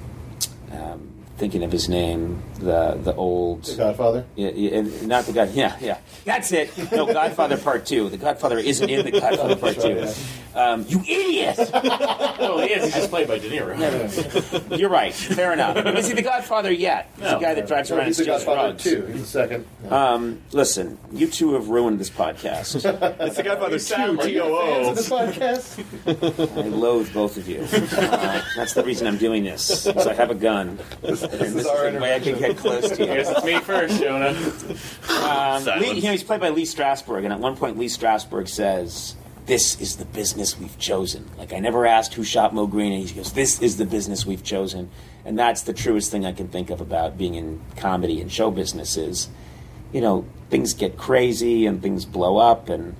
um, thinking of his name, the the old The Godfather. yeah, yeah, and not the God. Yeah, yeah. That's it. No, Godfather Part Two. The Godfather isn't in the Godfather Part Two. Um, you idiot! Oh, he is. He's just played by De Niro. You're right. Fair enough. But is he the Godfather yet? He's the guy that drives No, around and he's the Godfather drugs. too. He's the second. Um, listen, you two have ruined this podcast. it's the Godfather Two Are T Fans of this podcast. I loathe both of you. Uh, that's the reason I'm doing this. Is I have a gun. This, and this is our the way I can get close to you. Here's it's me first, Jonah. Um, Lee, you know, he's played by Lee Strasberg, and at one point, Lee Strasberg says, "This is the business we've chosen." Like I never asked who shot Moe Greene, and he goes, "This is the business we've chosen," and that's the truest thing I can think of about being in comedy and show business is, you know, things get crazy and things blow up and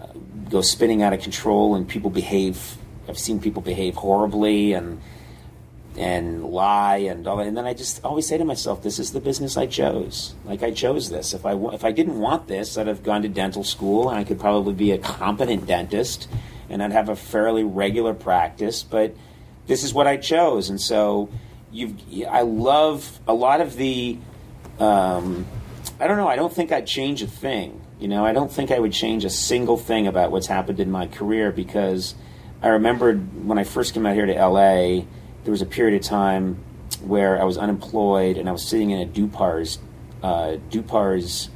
uh, go spinning out of control, and people behave. I've seen people behave horribly and and lie and all that. And then I just always say to myself, "This is the business I chose. Like I chose this. If I if I didn't want this, I'd have gone to dental school and I could probably be a competent dentist, and I'd have a fairly regular practice, but this is what I chose, and so you've. I love a lot of the. Um, I don't know. I don't think I'd change a thing. You know, I don't think I would change a single thing about what's happened in my career because I remembered when I first came out here to LA, there was a period of time where I was unemployed and I was sitting in a Dupar's, uh, Dupar's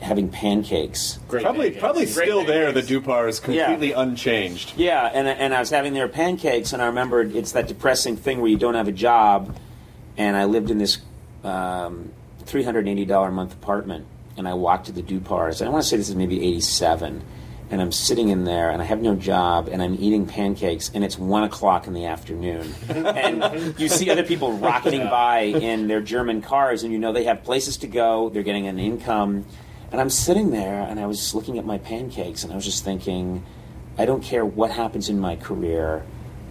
having pancakes. Great Probably, pancakes. probably Great still there. The pancakes. Dupar is completely unchanged. Yeah, and, and I was having their pancakes, and I remembered it's that depressing thing where you don't have a job, and I lived in this um, $380 a month apartment, and I walked to the Dupars, and I want to say this is maybe 87, and I'm sitting in there, and I have no job, and I'm eating pancakes, and it's 1 o'clock in the afternoon. and you see other people rocketing by in their German cars, and you know they have places to go, they're getting an income. And I'm sitting there, and I was just looking at my pancakes, and I was just thinking, I don't care what happens in my career,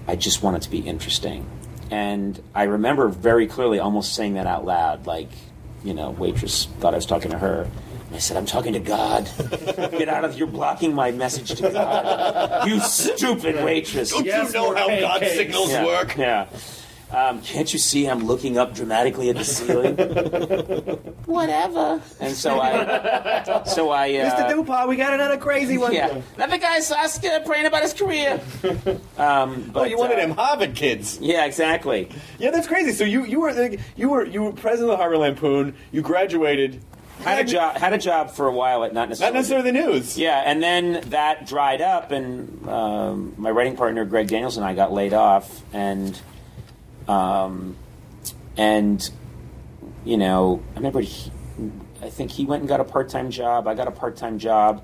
I just want it to be interesting. And I remember very clearly almost saying that out loud, like, you know, waitress thought I was talking to her. And I said, I'm talking to God. Get out of here, You're blocking my message to God. You stupid waitress. Don't Yes, you know more how God pancakes. signals yeah. work? Yeah. Um, can't you see I'm looking up dramatically at the ceiling? Whatever. And so I, so I, uh, Mr. Dupar, we got another crazy one. yeah. That the guy's asking, praying about his career. Um, but Oh, you wanted uh, him Harvard kids. Yeah, exactly. Yeah, that's crazy. So you you were you were you were president of the Harvard Lampoon. You graduated. Had a job. Had a job for a while at not necessarily. Not necessarily the news. Yeah, and then that dried up, and um, my writing partner Greg Daniels and I got laid off, and um, and you know, I remember he, I think he went and got a part time job. I got a part time job,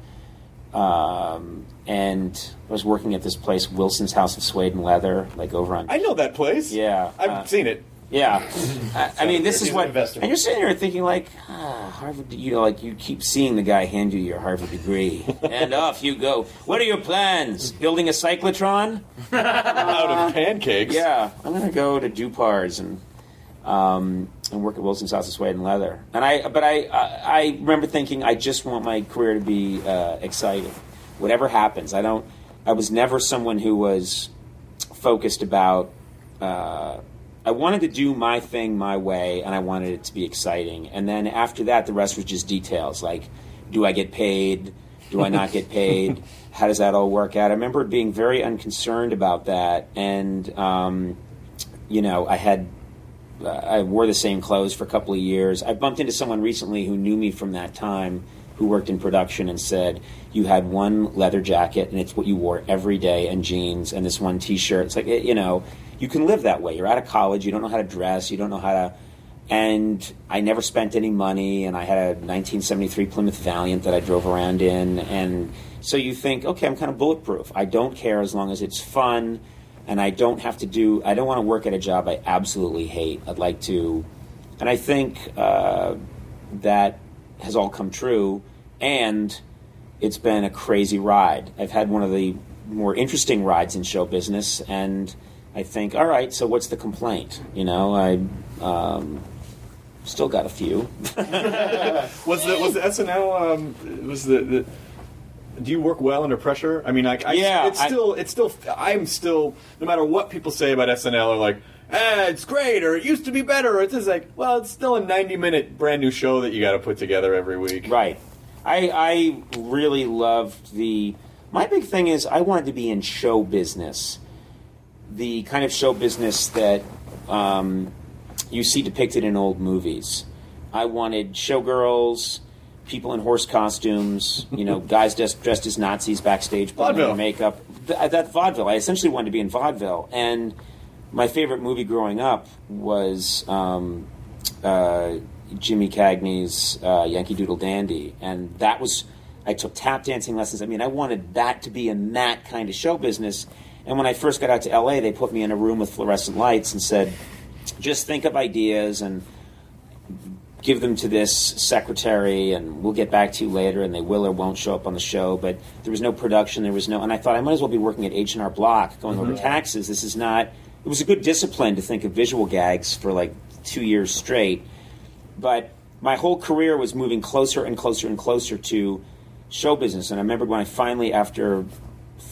um, and I was working at this place, Wilson's House of Suede and Leather, like over on. I know that place. Yeah, I've uh, seen it. Yeah, I, I mean, this is what, and you're sitting there thinking like, ah, Harvard. You know, like you keep seeing the guy hand you your Harvard degree, and off you go. What are your plans? Building a cyclotron? Out of pancakes. Yeah, I'm gonna go to Dupar's and um, and work at Wilson's House of Suede and Leather. And I, but I, I, I remember thinking, I just want my career to be uh, exciting. Whatever happens, I don't. I was never someone who was focused about. Uh, I wanted to do my thing my way, and I wanted it to be exciting. And then after that, the rest was just details like, do I get paid? Do I not get paid? How does that all work out? I remember being very unconcerned about that, and um, you know, I had uh, I wore the same clothes for a couple of years. I bumped into someone recently who knew me from that time, who worked in production, and said, "You had one leather jacket, and it's what you wore every day, and jeans, and this one T-shirt." It's like eh, you know, you can live that way. You're out of college, you don't know how to dress, you don't know how to. And I never spent any money, and I had a 1973 Plymouth Valiant that I drove around in, and so you think, okay, I'm kind of bulletproof. I don't care as long as it's fun and I don't have to do. I don't want to work at a job I absolutely hate. I'd like to, and I think uh, that has all come true, and it's been a crazy ride. I've had one of the more interesting rides in show business, and I think, all right, so what's the complaint? You know, I um, still got a few. Was the was the SNL um, was the, the do you work well under pressure? I mean, like, I, Yeah, it's I- still, it's still, I'm still, no matter what people say about SNL, or like, ah, it's great, or it used to be better, or it's just like, well, it's still a 90 minute brand new show that you got to put together every week. Right. I I really loved the. My big thing is I wanted to be in show business, the kind of show business that um, you see depicted in old movies. I wanted showgirls, people in horse costumes, you know, guys dressed, dressed as Nazis backstage, putting on makeup. Th- that vaudeville. I essentially wanted to be in vaudeville, and my favorite movie growing up was um, uh, Jimmy Cagney's uh, Yankee Doodle Dandy, and that was I took tap dancing lessons. I mean, I wanted that to be in that kind of show business. And when I first got out to LA, they put me in a room with fluorescent lights and said, "Just think of ideas and." give them to this secretary and we'll get back to you later. And they will or won't show up on the show but there was no production there was no and i thought i might as well be working at h&r block going over mm-hmm. taxes. This is not it was a good discipline to think of visual gags for like two years straight. But my whole career was moving closer and closer and closer to show business. And i remember when i finally after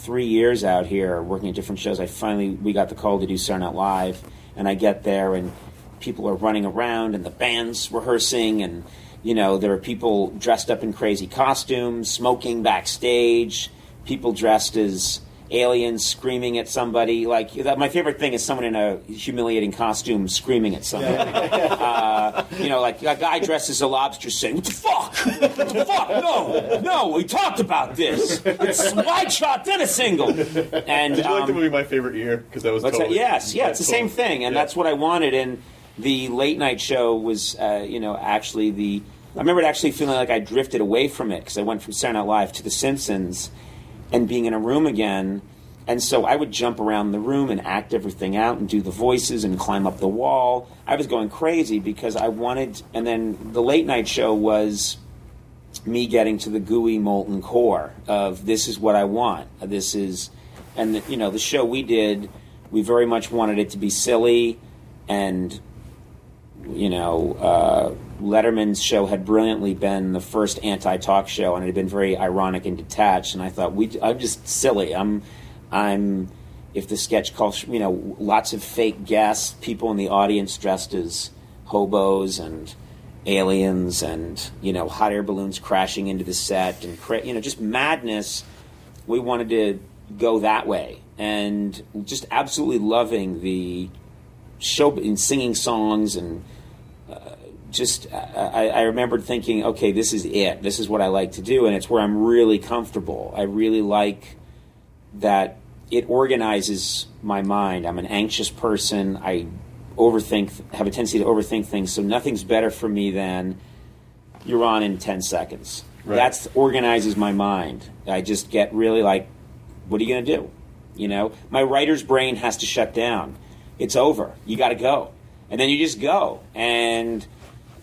three years out here working at different shows, I finally we got the call to do Night Live, and I get there and people are running around and the band's rehearsing and you know there are people dressed up in crazy costumes, smoking backstage, people dressed as aliens screaming at somebody. Like that, my favorite thing is someone in a humiliating costume screaming at somebody. uh, you know, like a guy dressed as a lobster saying, "What the fuck? What the fuck? No, no, we talked about this. It's wide shot, then a single." And Did you like the um, movie My Favorite Year? Because that was What's that? Yes, yeah, it's the same totally- thing, and yeah. that's what I wanted. And the late night show was, uh, you know, actually the. I remember actually feeling like I drifted away from it because I went from Saturday Night Live to The Simpsons, and being in a room again. And so I would jump around the room and act everything out and do the voices and climb up the wall. I was going crazy because I wanted. And then the late night show was me getting to the gooey molten core of this is what I want. This is, and the, you know, the show we did, we very much wanted it to be silly, and you know, uh, Letterman's show had brilliantly been the first anti-talk show, and it had been very ironic and detached. And I thought we, I'm just silly. I'm, I'm. If the sketch calls, you know, lots of fake guests, people in the audience dressed as hobos and aliens, and you know, hot air balloons crashing into the set, and cra- you know, just madness. We wanted to go that way, and just absolutely loving the show and singing songs and just I, I remembered thinking, okay, this is it. This is what I like to do, and it's where I'm really comfortable. I really like that it organizes my mind. I'm an anxious person. I overthink, have a tendency to overthink things. So nothing's better for me than you're on in 10 seconds. Right. That's organizes my mind. I just get really like, what are you going to do? You know, my writer's brain has to shut down. It's over. You got to go. And then you just go. And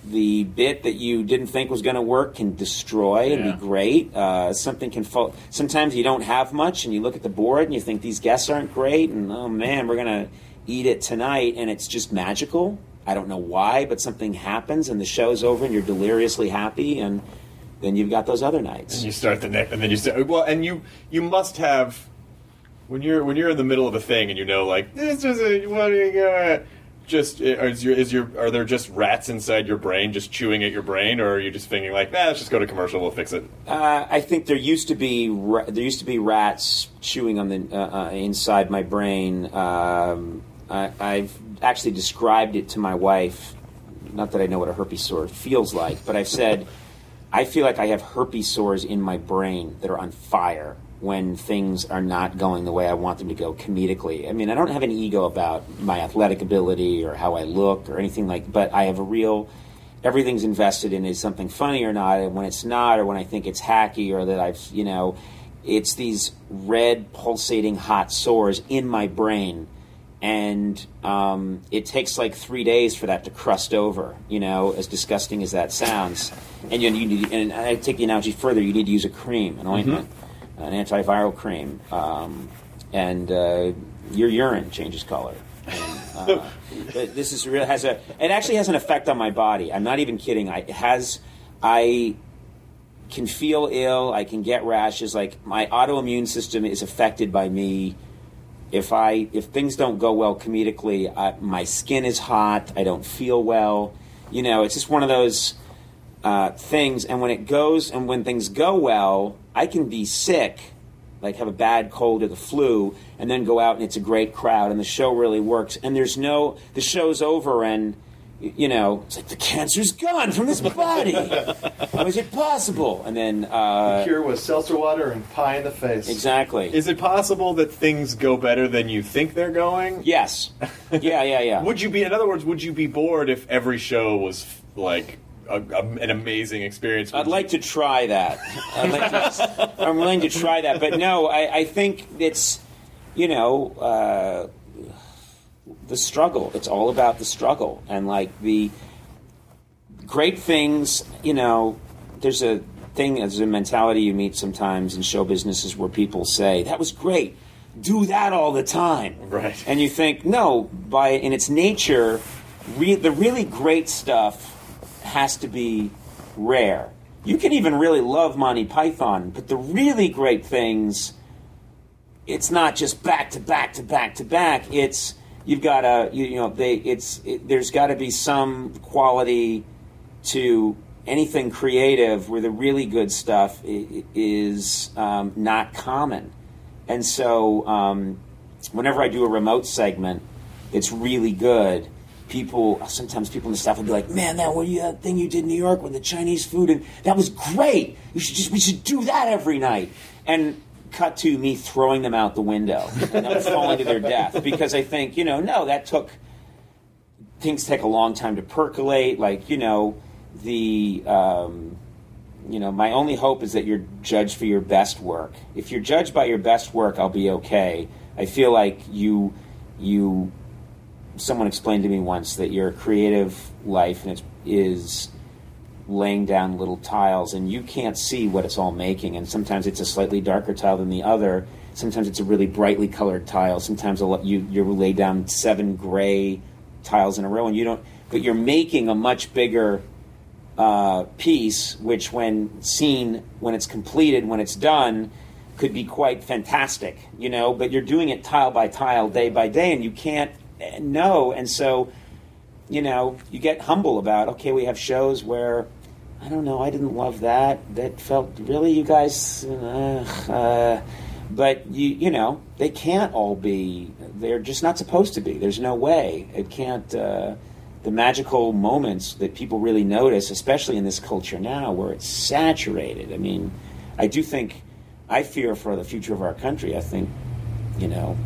the bit that you didn't think was going to work can destroy and be great. Uh, something can fall. Sometimes you don't have much, and you look at the board and you think these guests aren't great, and oh man, we're going to eat it tonight, and it's just magical. I don't know why, but something happens, and the show's over, and you're deliriously happy, and then you've got those other nights. And you start the next, and then you start. Well, and you you must have when you're when you're in the middle of a thing and you know like this is a what are you gonna just is your is your are there just rats inside your brain just chewing at your brain or are you just thinking like nah let's just go to commercial we'll fix it Uh, I think there used to be ra- there used to be rats chewing on the uh, uh, inside my brain. Um, I, I've actually described it to my wife. Not that I know what a herpes sore feels like, but I've said I feel like I have herpes sores in my brain that are on fire when things are not going the way I want them to go comedically. I mean, I don't have an ego about my athletic ability or how I look or anything like, but I have a real everything's invested in is something funny or not, and when it's not, or when I think it's hacky, or that I've, you know, it's these red pulsating hot sores in my brain, and um, it takes like three days for that to crust over. You know, as disgusting as that sounds, and you, you need, and I take the analogy further. You need to use a cream, an ointment, an antiviral cream, um, and uh, your urine changes color. And, uh, this is real has a it actually has an effect on my body. I'm not even kidding. I it has I can feel ill. I can get rashes. Like my autoimmune system is affected by me. If I if things don't go well comedically, I, my skin is hot. I don't feel well. You know, it's just one of those uh, things. And when it goes and when things go well, I can be sick, like have a bad cold or the flu, and then go out and it's a great crowd and the show really works. And there's no the show's over and you know it's like the cancer's gone from this body. How is it possible? And then uh, Cure was seltzer water and pie in the face. exactly. is it possible that things go better than you think they're going yes. Yeah. Yeah. Yeah. would you be in other words would you be bored if every show was like a, a, an amazing experience I'd like to try that. I'd like to, I'm willing to try that, but no, I, I think it's, you know, uh, the struggle. It's all about the struggle and like the great things. You know, there's a thing, there's a mentality you meet sometimes in show businesses where people say that was great. Do that all the time, Right. And you think, no, by in its nature, re- the really great stuff has to be rare. You can even really love Monty Python, but the really great things it's not just back to back to back to back. It's you've got to you, you know they it's it, there's got to be some quality to anything creative where the really good stuff is um, not common. And so, um, whenever I do a remote segment, it's really good. People sometimes people in the staff will be like, "Man, that what you that thing you did in New York with the Chinese food, and that was great. You should just we should do that every night." And cut to me throwing them out the window and them falling to their death because I think you know, no, that took things take a long time to percolate. Like you know, the um, you know, my only hope is that you're judged for your best work. If you're judged by your best work, I'll be okay. I feel like you you someone explained to me once that your creative life and is laying down little tiles and you can't see what it's all making. And sometimes it's a slightly darker tile than the other. Sometimes it's a really brightly colored tile. Sometimes you you lay down seven gray tiles in a row and you don't but you're making a much bigger uh, piece which when seen when it's completed when it's done could be quite fantastic you know but you're doing it tile by tile day by day and you can't know and so you know, you get humble about, okay, we have shows where, I don't know, I didn't love that. That felt, really, you guys, uh, uh, but you, you know, they can't all be, they're just not supposed to be. There's no way. It can't, uh, the magical moments that people really notice, especially in this culture now where it's saturated. I mean, I do think, I fear for the future of our country. I think, you know,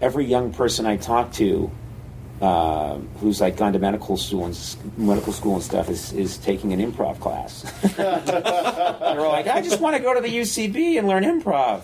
every young person I talk to uh, who's like gone to medical school and medical school and stuff is, is taking an improv class. They're all like, I just want to go to the UCB and learn improv.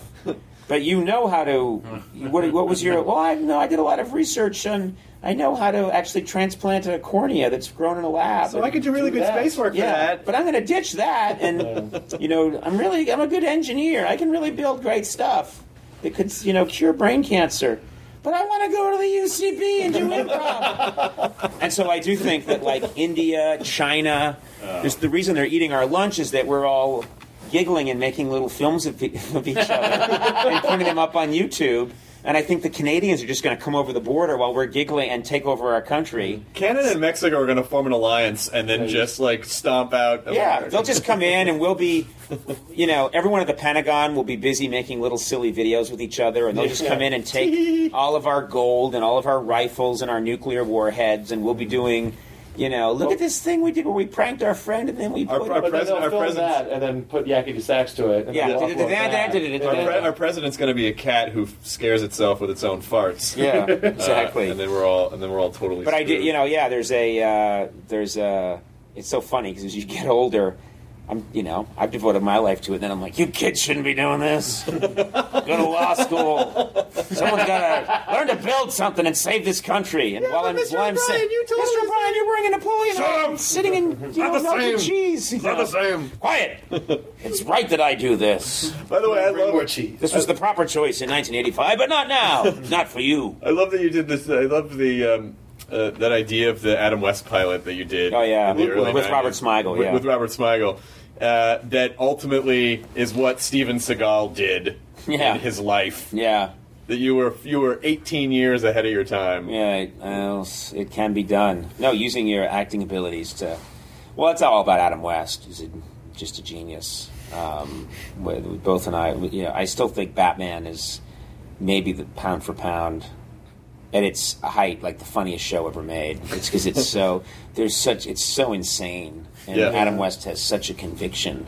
But you know how to. What, what was your? Well, I know I did a lot of research on. I know how to actually transplant a cornea that's grown in a lab. So I could do really good space work for yeah, that. but I'm going to ditch that, and you know, I'm really, I'm a good engineer. I can really build great stuff that could, you know, cure brain cancer. But I want to go to the UCB and do improv. and so I do think that, like India, China, oh. there's the reason they're eating our lunch is that we're all giggling and making little films of, of each other and putting them up on YouTube. And I think the Canadians are just going to come over the border while we're giggling and take over our country. Canada and Mexico are going to form an alliance and then just like stomp out. Yeah, America. they'll just come in and we'll be, you know, everyone at the Pentagon will be busy making little silly videos with each other, and they'll just come in and take all of our gold and all of our rifles and our nuclear warheads, and we'll be doing, you know, look at this thing we did where we pranked our friend and then we Our- put. our But then pres- they'll our film president's- that and then put yakety sax to it. Yeah. then we'll upload that. Our, our president's going to be a cat who scares itself with its own farts. yeah, Uh, exactly. and then we're all and then we're all totally. But I did, you know, yeah. There's a, uh, there's a. It's so funny because as you get older, I'm, you know, I've devoted my life to it. And Then I'm like, you kids shouldn't be doing this. Go to law school. Someone's got to learn to build something and save this country. And while I'm, Mr. while I'm O'Brien, saying, you told Mr. us O'Brien, you're wearing a Napoleon Shut hat, up. sitting in, you know, the milk and cheese. you Not know. the same. Quiet. It's right that I do this. By the way, I love more cheese. This was the proper choice in 1985, but not now. Not for you. I love that you did this. I love the um, uh, that idea of the Adam West pilot that you did. Oh, yeah. With- with 90s. Robert Smigel, yeah. with Robert Smigel. Uh, that ultimately is what Steven Seagal did Yeah. in his life. Yeah. That you were you were 18 years ahead of your time. Yeah, it, can be done. No, using your acting abilities to. Well, it's all about Adam West. He's a, just a genius. Um, both and I, you know, I still think Batman is maybe the pound for pound at its height, like the funniest show ever made. It's because it's so there's such it's so insane, and Yeah. Adam West has such a conviction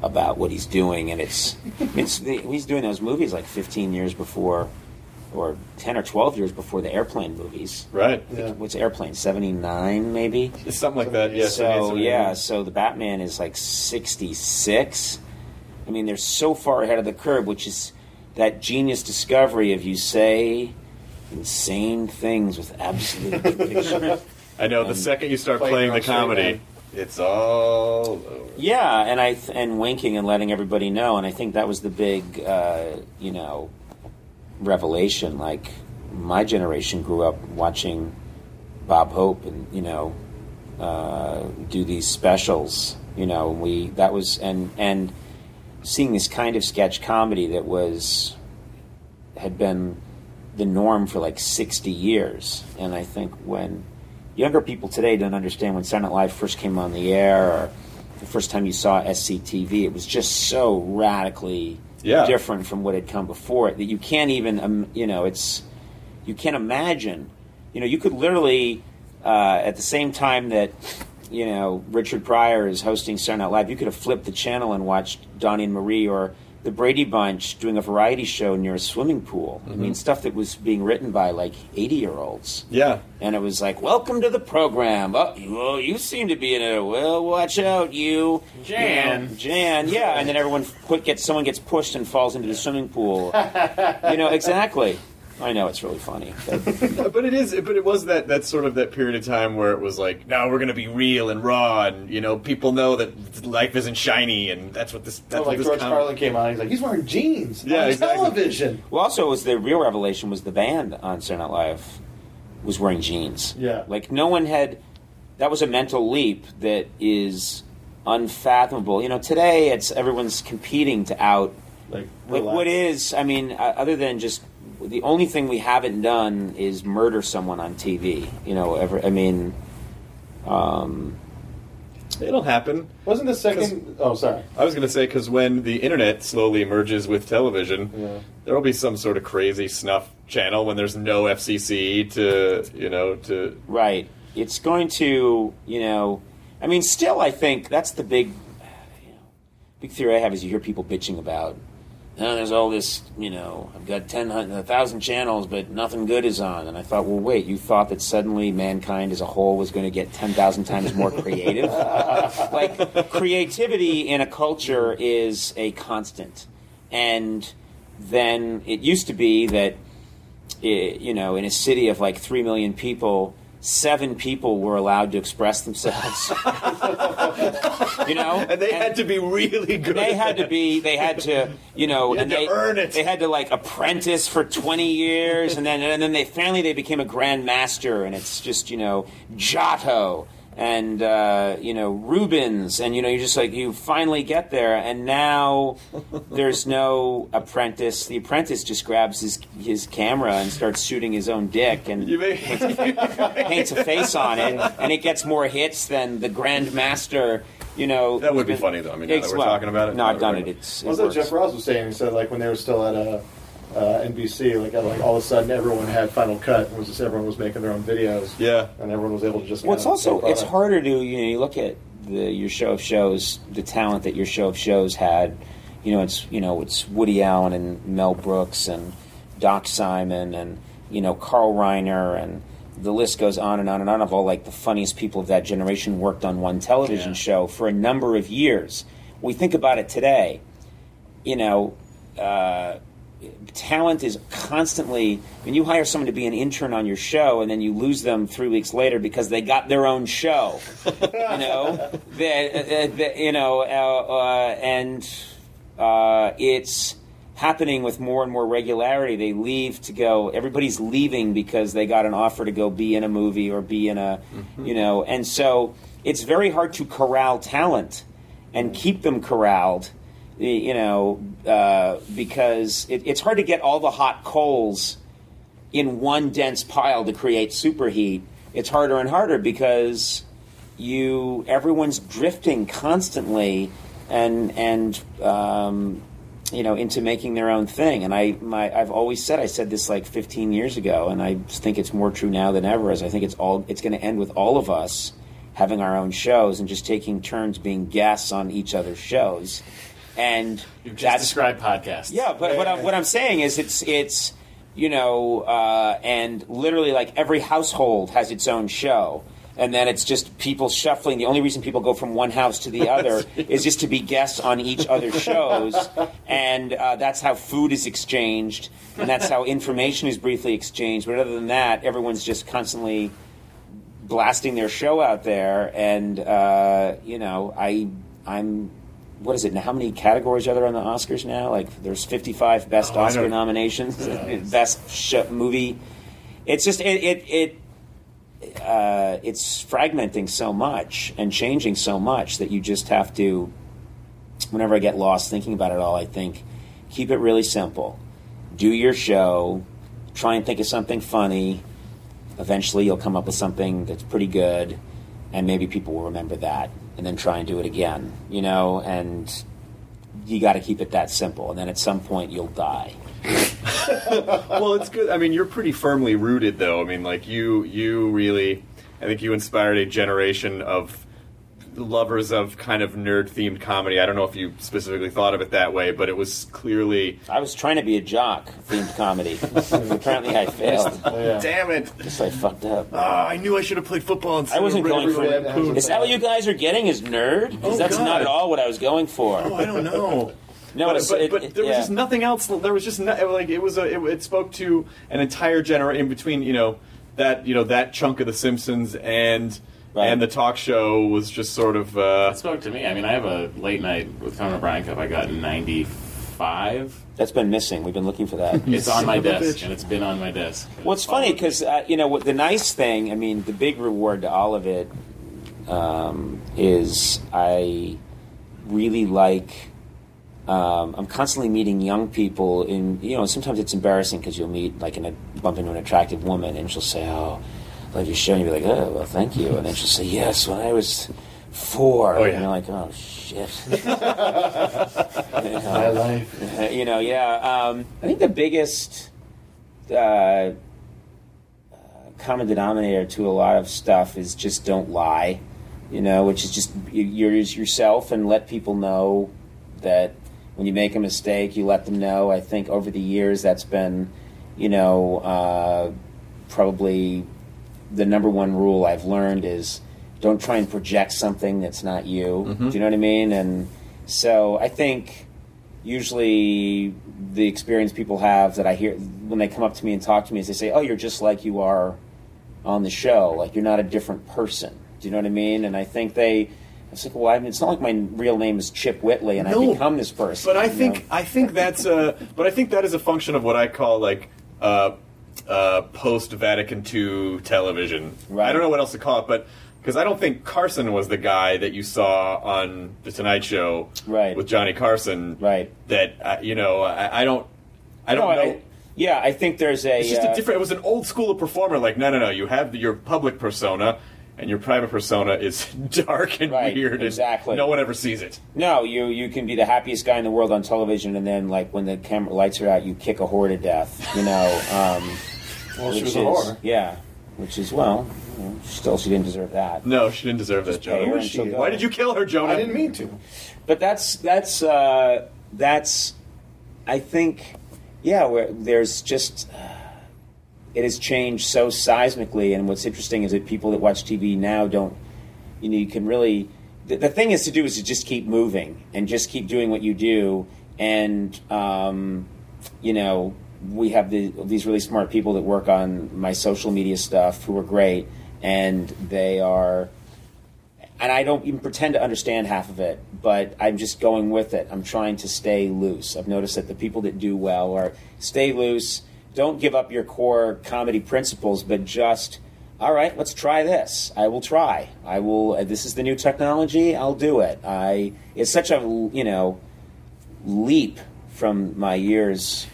about what he's doing, and it's it's he's doing those movies like 15 years before, or 10 or 12 years before the airplane movies. Right. Yeah. What's airplane? 79 maybe. It's something like that. Yeah. so yeah, so the Batman is like 66. I mean, they're so far ahead of the curve, which is that genius discovery of you say insane things with absolute conviction. I know. The second you start Playing playing the comedy, straight it's all over. Yeah, and I th- and winking and letting everybody know, and I think that was the big, uh, you know, revelation. Like my generation grew up watching Bob Hope, and you know, uh, do these specials. You know, and we that was and and seeing this kind of sketch comedy that was had been the norm for like 60 years. And I think when younger people today don't understand when Saturday Night Live first came on the air or the first time you saw SCTV, it was just so radically Yeah. different from what had come before it that you can't even, um, you know, it's, you can't imagine. You know, you could literally, uh, at the same time that, you know, Richard Pryor is hosting Saturday Night Live, you could have flipped the channel and watched Donny and Marie or the Brady Bunch doing a variety show near a swimming pool. I mean, mm-hmm. stuff that was being written by like 80 year olds. Yeah. And it was like, welcome to the program. Oh, you, well, you seem to be in it. Well, watch out, you. Jan. You know, Jan, yeah. And then everyone put, gets, someone gets pushed and falls into the swimming pool. you know, exactly. I know it's really funny. But But it is, but it was that that sort of that period of time where it was like, now we're going to be real and raw, and you know, people know that life isn't shiny, and that's what this. That's So, what like this George com- Carlin came on, he's like, he's wearing jeans Yeah, on exactly. television. Well, also, it was the real revelation was the band on Saturday Night Live was wearing jeans. Yeah. like no one had. That was a mental leap that is unfathomable. You know, today it's everyone's competing to out. Like, Like what is? I mean, uh, other than just the only thing we haven't done is murder someone on TV. You know, ever. I mean, um, It'll happen. Wasn't the second? Oh, sorry. I was going to say because when the internet slowly merges with television, Yeah. there will be some sort of crazy snuff channel when there's no FCC to you know to Right. It's going to, you know, I mean, still, I think that's the big, you know, big theory I have is you hear people bitching about, oh, there's all this, you know, I've got 10, 1,000 channels, but nothing good is on. And I thought, well, wait, you thought that suddenly mankind as a whole was going to get 10,000 times more creative? like, creativity in a culture is a constant. And then it used to be that i- you know, in a city of like three million people, seven people were allowed to express themselves. you know, and they had to be really good. They had to be. They had to. You know, You had and to they earn it. They had to like apprentice for twenty years, and then and then they finally they became a grand master, and it's just you know Giotto and uh, you know Rubens, and you know you're just like you finally get there, and now there's no apprentice. The apprentice just grabs his his camera and starts shooting his own dick, and You may- paints a face on it, and it gets more hits than the Grand Master. You know, That would be funny, though. I mean, now that we're well, talking about it, No, I've done it. It's it What's that works. Jeff Ross was saying? He said like when they were still at uh, uh, NBC, like like all of a sudden everyone had Final Cut. It was just everyone was making their own videos. Yeah. and everyone was able to just. Well, it's also it's harder to you know you look at the your show of shows the talent that your show of shows had. You know, it's you know it's Woody Allen and Mel Brooks and Doc Simon and you know Carl Reiner and the list goes on and on and on of all like the funniest people of that generation worked on one television Yeah. show for a number of years. We think about it today. You know. Uh, talent is constantly when you hire someone to be an intern on your show and then you lose them three weeks later because they got their own show you know? The, the, the- you know uh, uh, and uh, it's happening with more and more regularity. They leave to go everybody's leaving because they got an offer to go be in a movie or be in a you know? And so it's very hard to corral talent and keep them corralled you know, uh, because it, it's hard to get all the hot coals in one dense pile to create superheat. It's harder and harder because you everyone's drifting constantly and and um, you know into making their own thing. And I my I've always said I said this like 15 years ago, and I think it's more true now than ever. As I think it's all it's going to end with all of us having our own shows and just taking turns being guests on each other's shows. And You've just that's described podcasts. yeah, but what I'm, what I'm saying is it's it's you know, uh, and literally like every household has its own show. And then it's just people shuffling. The only reason people go from one house to the other is just to be guests on each other's shows, and uh, that's how food is exchanged, and that's how information is briefly exchanged. But other than that, everyone's just constantly blasting their show out there, and uh, you know, I I'm what is it now? How many categories are there on the Oscars now? Like there's 55 best Oh, Oscar nominations, best sh- movie. It's just it it. it uh, it's fragmenting so much and changing so much that you just have to. Whenever I get lost thinking about it all, I think keep it really simple. do your show, try and think of something funny. Eventually, you'll come up with something that's pretty good, and maybe people will remember that, and then try and do it again. You know, and you got to keep it that simple. And then at some point, you'll die. well, it's good. I mean, you're pretty firmly rooted, though. I mean, like you, you really, I think you inspired a generation of lovers of kind of nerd themed comedy. I don't know if you specifically thought of it that way, but it was clearly. I was trying to be a jock themed comedy. Apparently, I failed. Damn it! Guess I fucked up. Ah, I knew I should have played football instead I wasn't going for River it. Lampoon. Is that what you guys are getting? Is nerd? Because Oh, that's God. not at all what I was going for. Oh, I don't know. No, but, it's- but, it- but it- there was yeah. just nothing else. There was just no, like it was a it, it spoke to an entire generation in between you know that you know that chunk of The Simpsons and Right. and the talk show was just sort of uh, It spoke to me. I mean, I have a late night with Conan O'Brien Cup I got in '95. That's been missing. We've been looking for that. It's on my Son of a desk, and it's been on my desk. Well, it's funny because uh, you know what the nice thing. I mean, the big reward to all of it um, is I really like. Um, I'm constantly meeting young people, in you know. Sometimes it's embarrassing because you'll meet like in a bump into an attractive woman, and she'll say, "Oh, I you're showing, you'll be like, "Oh, well, thank you," and then she'll say, "Yes, when I was four. Oh, yeah. and you're like, "Oh shit." My life. You know, yeah. Um, I think the biggest uh, uh, common denominator to a lot of stuff is just don't lie. You know, which is just you- you're yourself and let people know that when you make a mistake, you let them know. I think over the years that's been, you know, uh, probably the number one rule I've learned is don't try and project something that's not you. Do you know what I mean? And so I think usually the experience people have that I hear when they come up to me and talk to me is they say, "Oh, you're just like you are on the show. Like you're not a different person." Do you know what I mean? And I think they. I was like, well, I mean, it's not like my real name is Chip Whitley and I become this person. But I think know? I think that's a but I think that is a function of what I call like uh, uh, post Vatican II television. Right. I don't know what else to call it, but because I don't think Carson was the guy that you saw on the Tonight Show Right. with Johnny Carson. Right. That uh, you know I, I don't I don't No, know. I- yeah, I think there's a. it's just uh, a different. It was an old school of performer. Like no no no, you have your public persona. And your private persona is dark and Right, weird, and exactly. no one ever sees it. No, you you can be the happiest guy in the world on television, and then like when the camera lights are out, you kick a whore to death. You know. Um, Well, she which was a is- whore. Yeah, which is well, you know, still she didn't deserve that. No, she didn't deserve that, Jonah. she'll. Why did you kill her, Jonah? I didn't mean to. But that's that's uh, that's I think yeah, where there's just uh, it has changed so seismically, and what's interesting is that people that watch TV now don't you know you can really the, the thing is to do is to just keep moving and just keep doing what you do and um, you know we have the, these really smart people that work on my social media stuff who are great and they are and I don't even pretend to understand half of it, but I'm just going with it. I'm trying to stay loose. I've noticed that the people that do well are stay loose, don't give up your core comedy principles, but just all right, let's try this. I will try. I will. uh, This is the new technology. I'll do it. I. It's such a you know leap from my years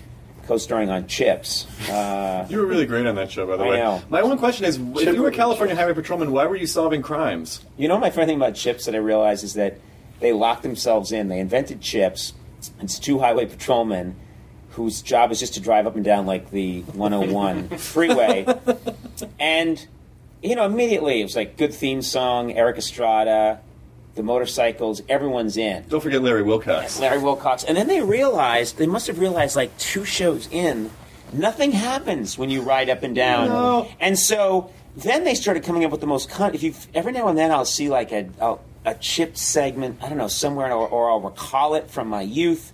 co-starring on Chips. Uh, You were really great on that show, by the I way. know. My one question is, if you were a California Highway Patrolman, why were you solving crimes? You know, my favorite thing about chips that I realized is that they locked themselves in. They invented chips. It's two highway patrolmen whose job is just to drive up and down like the 101 freeway. And, you know, immediately it was like good theme song, Erik Estrada, the motorcycles, everyone's in. Don't forget Larry Wilcox. Larry Wilcox. And then they realized, they must have realized like two shows in, nothing happens when you ride up and down. No. And so then they started coming up with the most con. If you every now and then I'll see like a a, a chip segment, I don't know somewhere, or, or I'll recall it from my youth.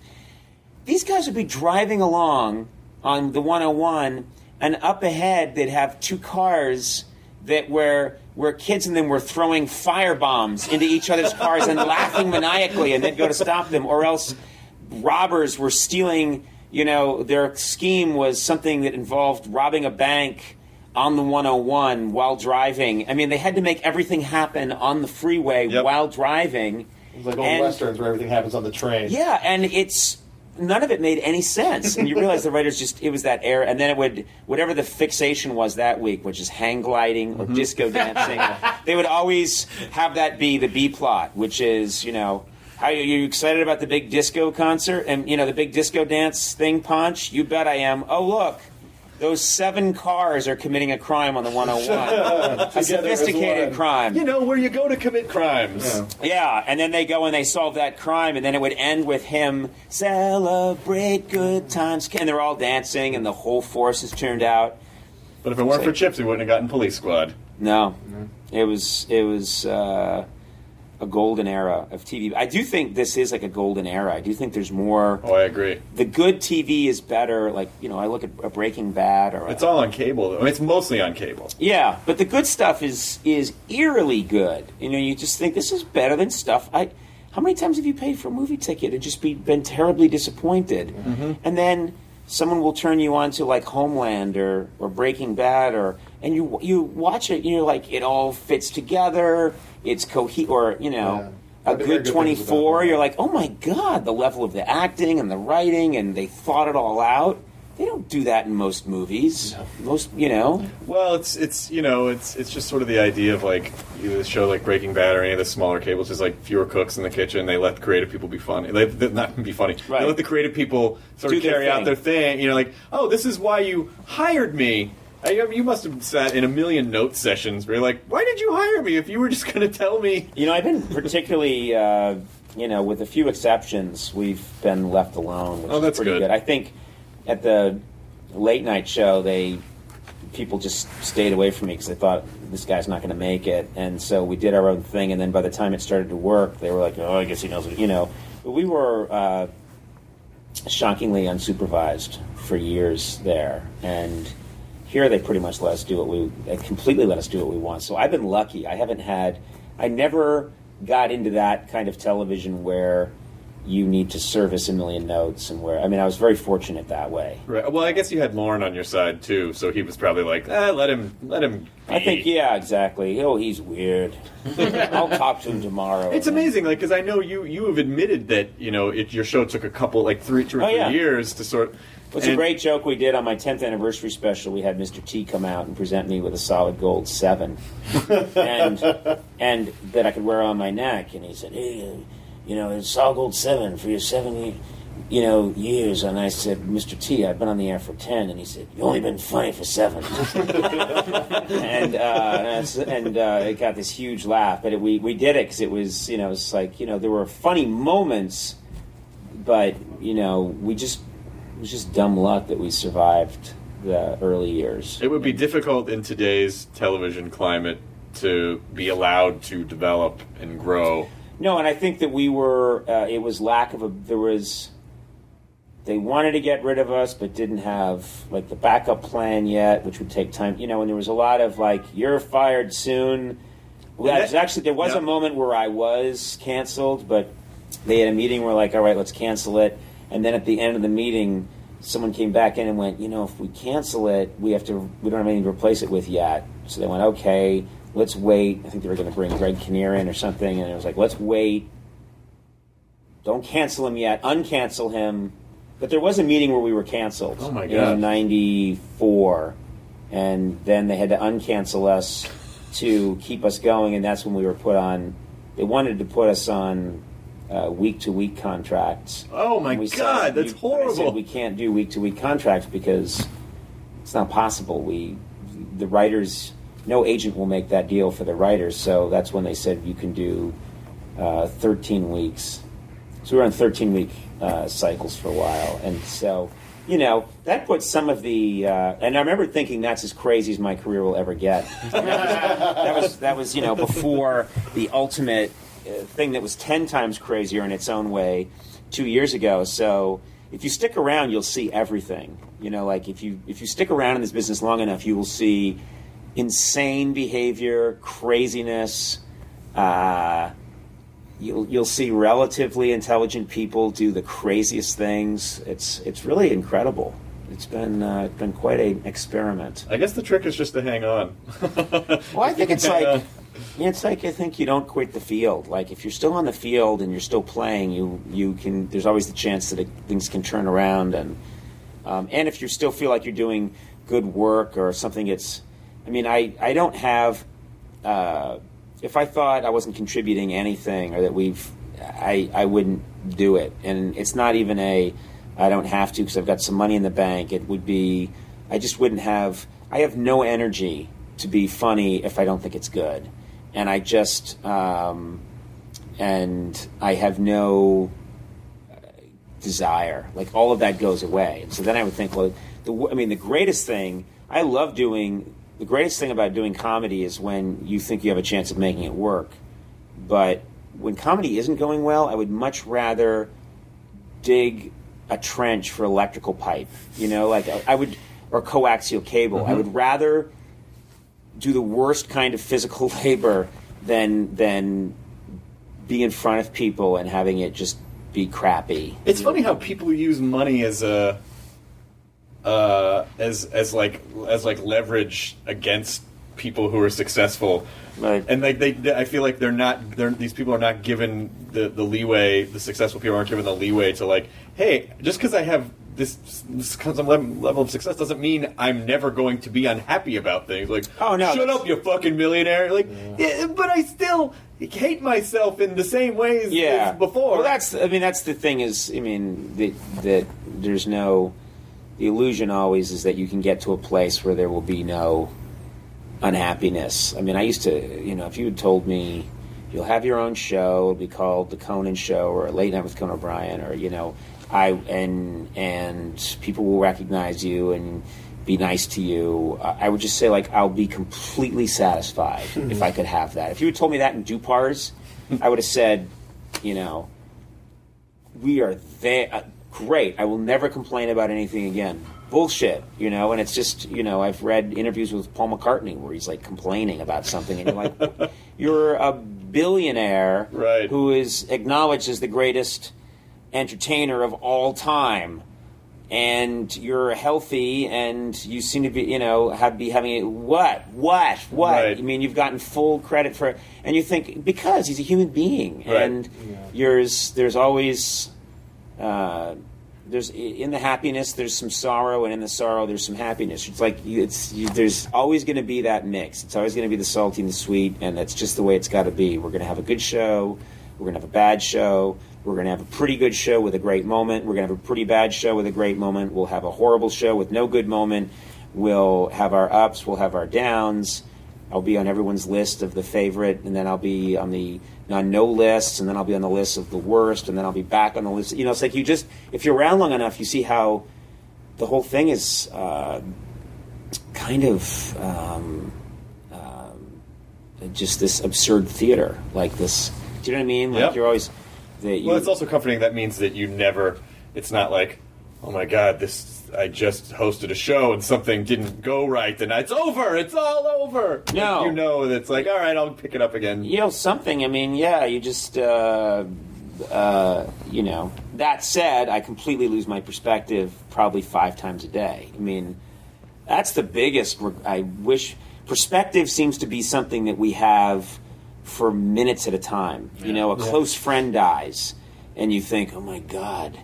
These guys would be driving along on the 101, and up ahead they'd have two cars that were where kids in them were throwing fire bombs into each other's cars and laughing maniacally, and they'd go to stop them, or else robbers were stealing. You know, their scheme was something that involved robbing a bank on the 101 while driving. I mean, they had to make everything happen on the freeway Yep. while driving. It's like old And- westerns where everything happens on the train. Yeah, and it's none of it made any sense. And you realize the writers just, it was that era. And then it would, whatever the fixation was that week, which is hang gliding or mm-hmm. disco dancing, they would always have that be the B plot, which is, you know, how are you excited about the big disco concert and, you know, the big disco dance thing, Punch? You bet I am. Oh, look. Those seven cars are committing a crime on the 101. a sophisticated crime. You know where you go to commit crimes. Yeah, and then they go and they solve that crime, and then it would end with him celebrate good times, and they're all dancing, and the whole force is turned out. But if it weren't for Chips, we wouldn't have gotten Police Squad. No, it was it was uh, a golden era of TV. I do think this is like a golden era. I do think there's more. Oh, I agree. The good TV is better. Like you know, I look at a Breaking Bad or a- It's all on cable, though. I mean, it's mostly on cable. Yeah, but the good stuff is is eerily good. You know, you just think this is better than stuff. I, how many times have you paid for a movie ticket and just be been terribly disappointed? Mm-hmm. And then someone will turn you on to like Homeland or, or Breaking Bad or and you you watch it and you're like it all fits together. It's cohe or you know. Yeah. A I've been hearing good good 24, you're like, oh my God, the level of the acting and the writing, and they thought it all out. They don't do that in most movies. Most, you know. Well, it's it's you know it's it's just sort of the idea of like the show like Breaking Bad or any of the smaller cables is like fewer cooks in the kitchen. They let the creative people be funny. They, they not be funny. Right. They let the creative people sort Do of their carry out their thing. You know, like oh, this is why you hired me. I, you must have sat in a million note sessions where you're like, why did you hire me if you were just going to tell me? You know, I've been particularly, uh, you know, with a few exceptions, we've been left alone. Which Oh, that's is pretty good. I think at the late night show, they people just stayed away from me because they thought this guy's not going to make it, and so we did our own thing. And then by the time it started to work, they were like, "Oh, I guess he knows," you know. But we were uh, shockingly unsupervised for years there, and here they pretty much let us do what we they completely let us do what we want. So I've been lucky. I haven't had I never got into that kind of television where you need to service a million notes and where I mean I was very fortunate that way. Right. Well, I guess you had Lorne on your side too, so he was probably like, eh, let him, let him. I think yeah, exactly. Oh, he's weird. I'll talk to him tomorrow. It's amazing, like because I know you you have admitted that you know it, your show took a couple like three two or Oh, three yeah. years to sort. It's a great joke we did on my 10th anniversary special. We had Mr. T come out and present me with a solid gold seven, and and that I could wear on my neck. And he said, "Hey, you know, it's all gold seven for your seven, you know, years." And I said, "Mr. T, I've been on the air for ten. And he said, you've only been funny for seven. and uh, and, uh, it got this huge laugh. But it, we we did it because it was you know it's like you know there were funny moments, but you know we just it was just dumb luck that we survived the early years. It would be difficult in today's television climate to be allowed to develop and grow. No, and I think that we were. Uh, it was lack of a. There was. They wanted to get rid of us, but didn't have like the backup plan yet, which would take time. You know, and there was a lot of like, "You're fired soon." Well, that- actually, there was yeah. a moment where I was canceled, but they had a meeting where like, "All right, let's cancel it." And then at the end of the meeting, someone came back in and went, "You know, if we cancel it, we have to. We don't have anything to replace it with yet." So they went, "Okay, let's wait." I think they were going to bring Greg Kinnear in or something, and it was like, "Let's wait." don't cancel him yet, uncancel him. But there was a meeting where we were canceled Oh my God. in '94, and then they had to uncancel us to keep us going, and that's when we were put on. They wanted to put us on week to week contracts. Oh my we said- God, that's we- horrible. said, we can't do week to week contracts because it's not possible. We, the writers, no agent will make that deal for the writers. So that's when they said you can do uh, 13 weeks. So we were on 13 week uh, cycles for a while, and so you know that puts some of the. Uh, and I remember thinking that's as crazy as my career will ever get. that was that was you know before the ultimate uh, thing that was 10 times crazier in its own way two years ago. So if you stick around, you'll see everything. You know, like if you if you stick around in this business long enough, you will see insane behavior, craziness. Uh, you'll you'll see relatively intelligent people do the craziest things. It's it's really incredible. It's been uh, it's been quite an experiment. I guess the trick is just to hang on. Well, I think it's like Yeah, it's like I think you don't quit the field. Like if you're still on the field and you're still playing, you you can. There's always the chance that it, things can turn around, and um, and if you still feel like you're doing good work or something, it's. I mean, I I don't have. Uh, if I thought I wasn't contributing anything or that we've, I I wouldn't do it, and it's not even a. I don't have to because I've got some money in the bank. It would be. I just wouldn't have. I have no energy to be funny if I don't think it's good and I just um, and I have no uh, desire. Like all of that goes away, and so then I would think, well, the I mean, the greatest thing I love doing. The greatest thing about doing comedy is when you think you have a chance of making it work, but when comedy isn't going well, I would much rather dig a trench for electrical pipe. You know, like I, I would or coaxial cable. I mm-hmm. would rather do the worst kind of physical labor than than be in front of people and having it just be crappy. It's funny how people use money as a uh, as as like as like leverage against people who are successful. Right. And like they, they, I feel like they're not. They're, these people are not given the, the leeway. The successful people aren't given the leeway to like, hey, just because I have this, this some level level of success doesn't mean I'm never going to be unhappy about things. Like, Oh, no, shut up, you fucking millionaire. Like, yeah, but I still hate myself in the same ways yeah. as before. Well, that's. I mean, that's the thing. Is I mean that that there's no. The illusion always is that you can get to a place where there will be no unhappiness. I mean, I used to, you know, if you had told me you'll have your own show, it'll be called the Conan Show or Late Night with Conan O'Brien, or you know, I and and people will recognize you and be nice to you. I I would just say like I'll be completely satisfied hmm. if I could have that. If you had told me that in Dupars, I would have said, you know, we are there. Uh, Great. I will never complain about anything again. Bullshit, you know. And it's just, you know, I've read interviews with Paul McCartney where he's like complaining about something, and you're like, you're a billionaire Right. who is acknowledged as the greatest entertainer of all time. And you're healthy, and you seem to be, you know, have be having a what, what, what? Right. I mean, you've gotten full credit for, and you think because he's a human being, Right. and yours, there's always uh, there's in the happiness there's some sorrow and in the sorrow there's some happiness. It's like it's you, there's always going to be that mix. It's always going to be the salty and the sweet and that's just the way it's got to be. We're going to have a good show. We're going to have a bad show. We're going to have a pretty good show with a great moment. We're going to have a pretty bad show with a great moment. We'll have a horrible show with no good moment. We'll have our ups we'll have our downs I'll be on everyone's list of the favorite, and then I'll be on the on no lists, and then I'll be on the list of the worst, and then I'll be back on the list. You know, it's like you just if you're around long enough, you see how the whole thing is uh, kind of um, um, just this absurd theater, like this. Do you know what I mean? Like Yep. you're always. The, you, Well, it's also comforting. That means that you never. It's not like, oh my god, this. I just hosted a show and something didn't go right, and it's over. It's all over. No. Like, you know that it's like, all right, I'll pick it up again. you know something. I mean, yeah, you just. Uh, uh, you know. That said, I completely lose my perspective probably five times a day. I mean, that's the biggest. reg- I wish perspective seems to be something that we have for minutes at a time. You know, a close friend dies, and you think, "Oh my God."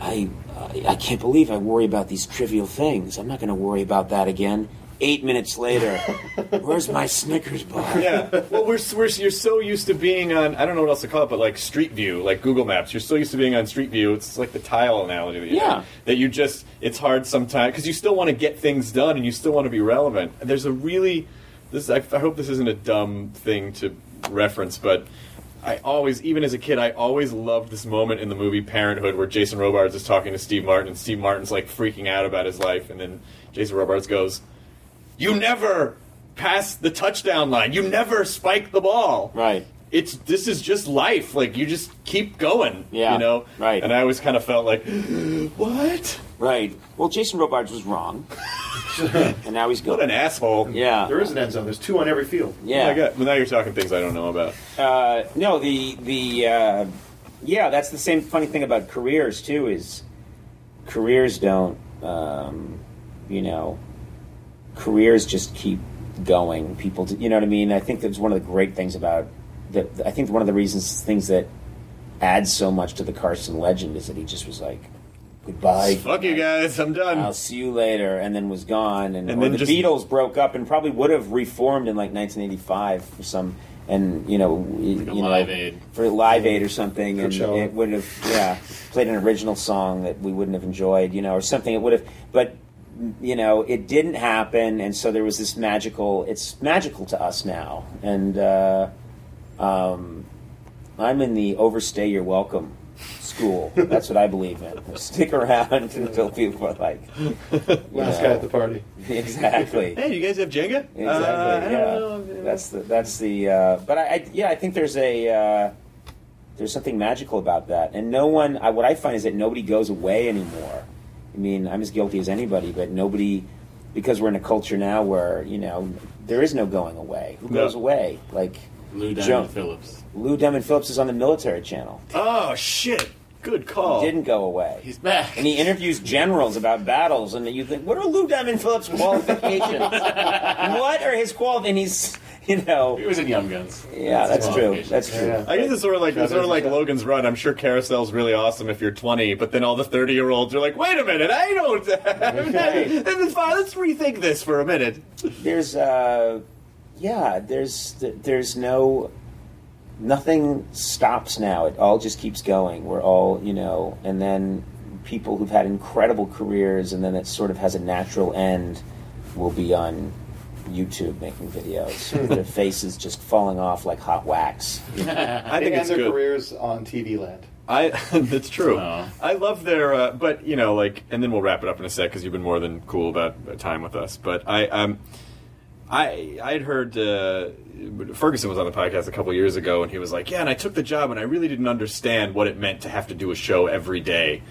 I, I I can't believe I worry about these trivial things. I'm not going to worry about that again. Eight minutes later, where's my Snickers bar? yeah. Well, we're, we're you're so used to being on. I don't know what else to call it, but like Street View, like Google Maps. You're so used to being on Street View. It's like the tile analogy. That you Yeah. that you just. It's hard sometimes because you still want to get things done and you still want to be relevant. And there's a really. This I, I hope this isn't a dumb thing to reference, but. I always, even as a kid, I always loved this moment in the movie Parenthood where Jason Robards is talking to Steve Martin, and Steve Martin's like freaking out about his life, and then Jason Robards goes, "You never pass the touchdown line. You never spike the ball. Right. It's this is just life. Like you just keep going. Yeah, You know. right. And I always kind of felt like, what? Right. Well, Jason Robards was wrong, and now he's What good. an asshole. Yeah. There is an end zone. There's two on every field. Oh Yeah. my God. Well, now you're talking things I don't know about. Uh, no, the the uh, yeah, that's the same funny thing about careers too. Is careers don't um, you know careers just keep going. People, to, you know what I mean. I think that's one of the great things about that. I think one of the reasons things that adds so much to the Carson legend is that he just was like, goodbye. Fuck you guys, I'm done. I'll see you later, and then was gone. And, And then the just- Beatles broke up and probably would have reformed in like 1985 for some, and you know, you know, Live Aid. for Live Aid or something, and show. it would have yeah played an original song that we wouldn't have enjoyed, you know, or something. It would have, but you know, it didn't happen, and so there was this magical. It's magical to us now, and uh, um, I'm in the overstay. You're welcome. School. That's what I believe in. Stick around until people are like, Last know. guy at the party. Exactly. Hey, you guys have Jenga? Exactly. Uh, I don't yeah. know. That's the. That's the. Uh, but I, I. Yeah. I think there's a. Uh, there's something magical about that, and no one. I, what I find is that nobody goes away anymore. I mean, I'm as guilty as anybody, but nobody, because we're in a culture now where you know there is no going away. Who No. goes away? Like Lou Joe- Diamond Phillips. Lou Diamond Phillips is on the military channel. Oh shit! Good call. Didn't go away. He's back. and he interviews generals about battles, and you think, what are Lou Diamond Phillips' qualifications? what are his qualifications? And he's, you know, He was in Young Guns. yeah, that's true. That's true. Yeah. I guess it's sort of like it's sort of like Logan's Run. I'm sure Carousel's really awesome if you're 20, but then all the 30 year olds are like, "Wait a minute, I don't." this is fine. Let's rethink this for a minute. There's, uh, yeah, there's, there's no, nothing stops now. It all just keeps going. We're all, you know, and then people who've had incredible careers, and then it sort of has a natural end, will be on YouTube making videos. Their faces just falling off like hot wax. I think it's end their good. careers on TV land. I that's true. Oh. I love their, uh, but you know, like, and then we'll wrap it up in a sec because you've been more than cool about uh, time with us. But I, um, I, I had heard uh, Ferguson was on the podcast a couple years ago, and he was like, "Yeah, and I took the job, and I really didn't understand what it meant to have to do a show every day,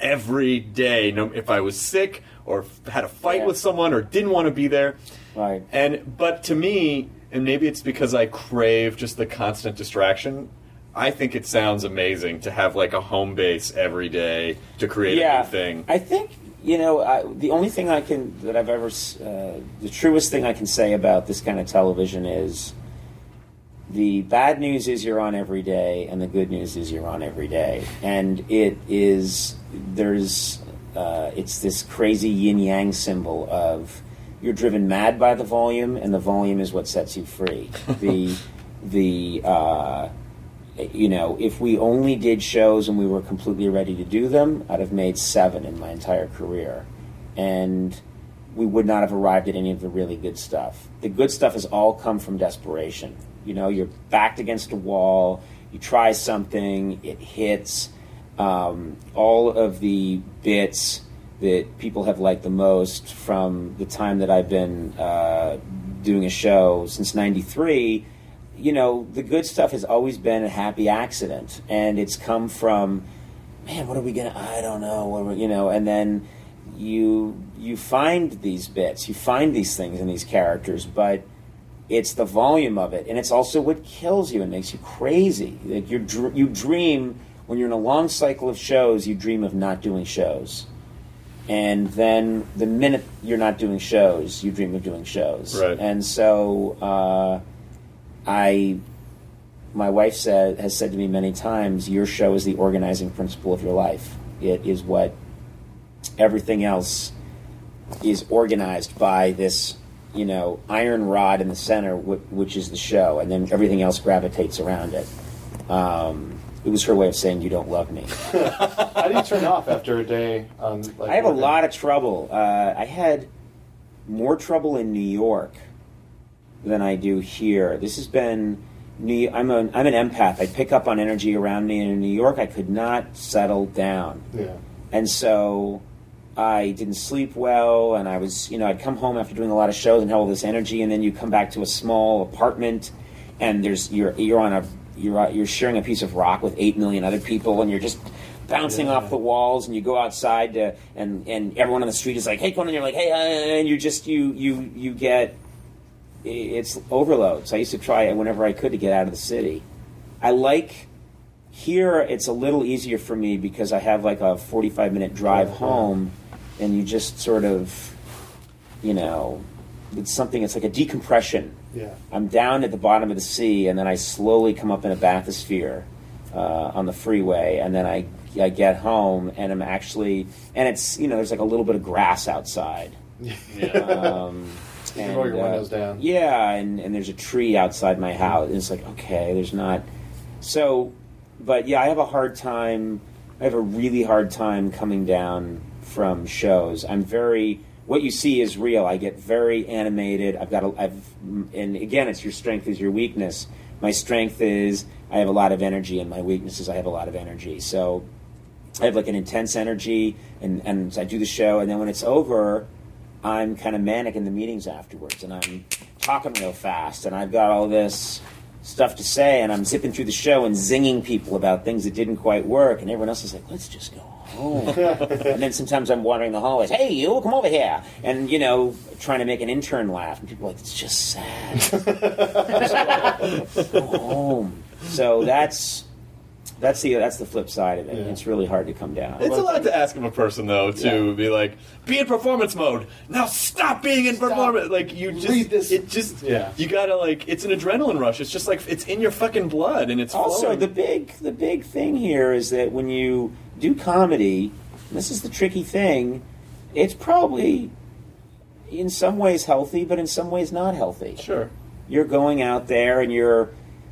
every day. No, if I was sick or had a fight Yeah. with someone or didn't want to be there, Right. and but to me, and maybe it's because I crave just the constant distraction. I think it sounds amazing to have like a home base every day to create a new thing. I think you know I, the only thing I can that I've ever uh, the truest thing I can say about this kind of television is the bad news is you're on every day, and the good news is you're on every day, and it is there's uh, it's this crazy yin yang symbol of you're driven mad by the volume, and the volume is what sets you free. the the uh, you know, if we only did shows and we were completely ready to do them, I'd have made seven in my entire career. And we would not have arrived at any of the really good stuff. The good stuff has all come from desperation. You know, you're backed against a wall, you try something, it hits. Um, all of the bits that people have liked the most from the time that I've been uh, doing a show since 93 you know, the good stuff has always been a happy accident, and it's come from, man, what are we gonna? I don't know. What we, you know, and then you you find these bits, you find these things in these characters, but it's the volume of it, and it's also what kills you and makes you crazy. Like you dr- you dream when you're in a long cycle of shows, you dream of not doing shows. And then the minute you're not doing shows, you dream of doing shows. Right. And so uh, I, my wife said has said to me many times, your show is the organizing principle of your life. It is what everything else is organized by this, you know, iron rod in the center, wh- which is the show, and then everything else gravitates around it. Um, it was her way of saying you don't love me. How do you turn off after a day? On, like, I have a lot of trouble. Uh, I had more trouble in New York than I do here. This has been. New, I'm an I'm an empath. I pick up on energy around me, and in New York, I could not settle down, Yeah. and so I didn't sleep well. And I was, you know, I'd come home after doing a lot of shows and have all this energy, and then you come back to a small apartment, and there's you're you're on a you're you're sharing a piece of rock with eight million other people, and you're just bouncing off the walls, and you go outside to, and and everyone on the street is like, "Hey, Conan," you're like, "Hey," uh, and you just you you you get it's overloads. I used to try it whenever I could to get out of the city. I like here it's a little easier for me because I have like a 45 minute drive home and you just sort of you know it's something. It's like a decompression. Yeah. I'm down at the bottom of the sea, and then I slowly come up in a bathysphere uh, on the freeway, and then I I get home, and I'm actually, and it's you know there's like a little bit of grass outside. Um, Can roll your uh, windows down. Yeah, and, and there's a tree outside my house. And it's like, okay, there's not. So, but yeah, I have a hard time. I have a really hard time coming down from shows. I'm very. What you see is real. I get very animated. I've got. A, I've, and again, it's your strength is your weakness. My strength is I have a lot of energy, and my weakness is I have a lot of energy. So, I have like an intense energy, and and I do the show, and then when it's over, I'm kind of manic in the meetings afterwards, and I'm talking real fast, and I've got all this stuff to say, and I'm zipping through the show and zinging people about things that didn't quite work, and everyone else is like, "Let's just go home." and then sometimes I'm wandering the hallways, "Hey, you, come over here," and you know, trying to make an intern laugh, and people are like, "It's just sad." go home. So that's that's the that's the flip side of it. It's really hard to come down. It's a lot to ask of a person, though, to Yeah. be like, be in performance mode. Now stop being in performance. Like you just, Read this. it just, Yeah. You gotta like, it's an adrenaline rush. It's just like it's in your fucking blood, and it's also flowing. the big the big thing here is that when you do comedy and this is the tricky thing it's probably in some ways healthy but in some ways not healthy sure. you're going out there and you're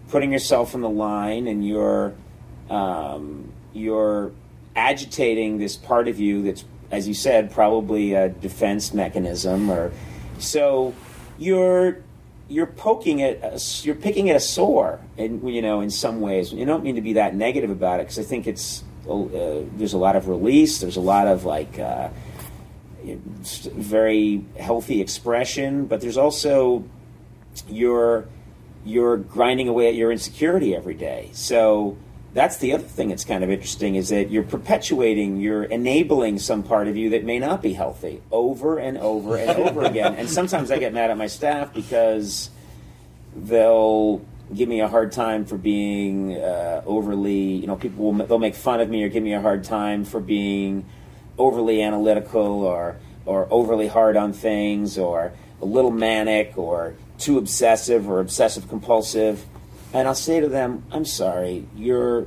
putting yourself on the line and you're um, you're agitating this part of you that's as you said probably a defense mechanism or so you're you're poking a, you're picking at a sore and you know in some ways you don't mean to be that negative about it because i think it's uh, there's a lot of release there's a lot of like uh, very healthy expression but there's also you're you're grinding away at your insecurity every day. So that's the other thing that's kind of interesting is that you're perpetuating, you're enabling some part of you that may not be healthy over and over and over again. And sometimes I get mad at my staff because they'll give me a hard time for being uh, overly, you know, people will they'll make fun of me or give me a hard time for being overly analytical or or overly hard on things or a little manic or too obsessive or obsessive compulsive. And I'll say to them, I'm sorry, your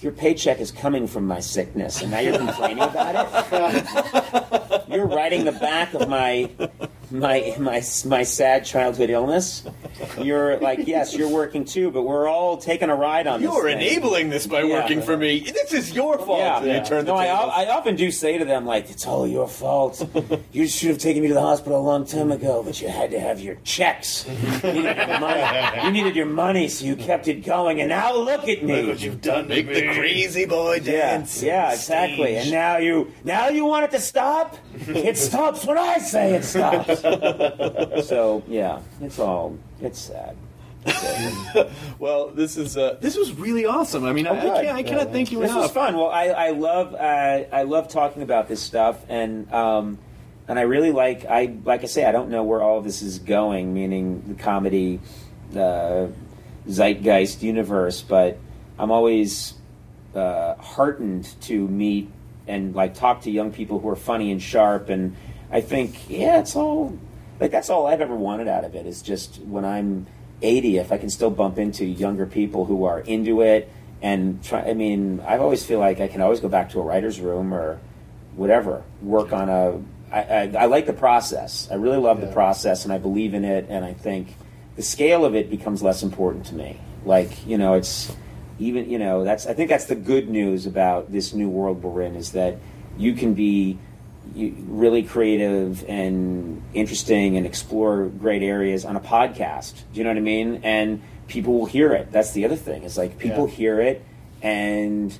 your paycheck is coming from my sickness and now you're complaining about it. you're riding the back of my my my my sad childhood illness. You're like, yes, you're working too, but we're all taking a ride on this. You're thing. enabling this by Yeah. working for me. This is your fault. Yeah, And you turn the no, I. I often do say to them like, "It's all your fault. you should have taken me to the hospital a long time ago, but you had to have your checks. You needed your money, you needed your money so you kept it going, and now look at me. Look what you've done. Make the crazy boy yeah, dance. yeah, exactly. And now you, now you want it to stop? It stops when I say it stops. so yeah, it's all, it's sad. Well, this is uh, this was really awesome. I mean, I, I good. can't, I cannot thank you This enough. was fun. Well, I, I love uh, I love talking about this stuff, and um, and I really like I like I say I don't know where all of this is going, meaning the comedy, uh, zeitgeist universe, but I'm always uh, heartened to meet and like talk to young people who are funny and sharp, and I think yeah, it's all like that's all I've ever wanted out of it is just when I'm 80, if I can still bump into younger people who are into it and try. I mean, I always feel like I can always go back to a writer's room or whatever, work on a. I, I, I like the process. I really love the process, and I believe in it. And I think the scale of it becomes less important to me. Like you know, it's even you know that's. I think that's the good news about this new world we're in is that you can be really creative and interesting and explore great areas on a podcast. Do you know what I mean? And people will hear it. That's the other thing. Is like people Yeah. hear it, and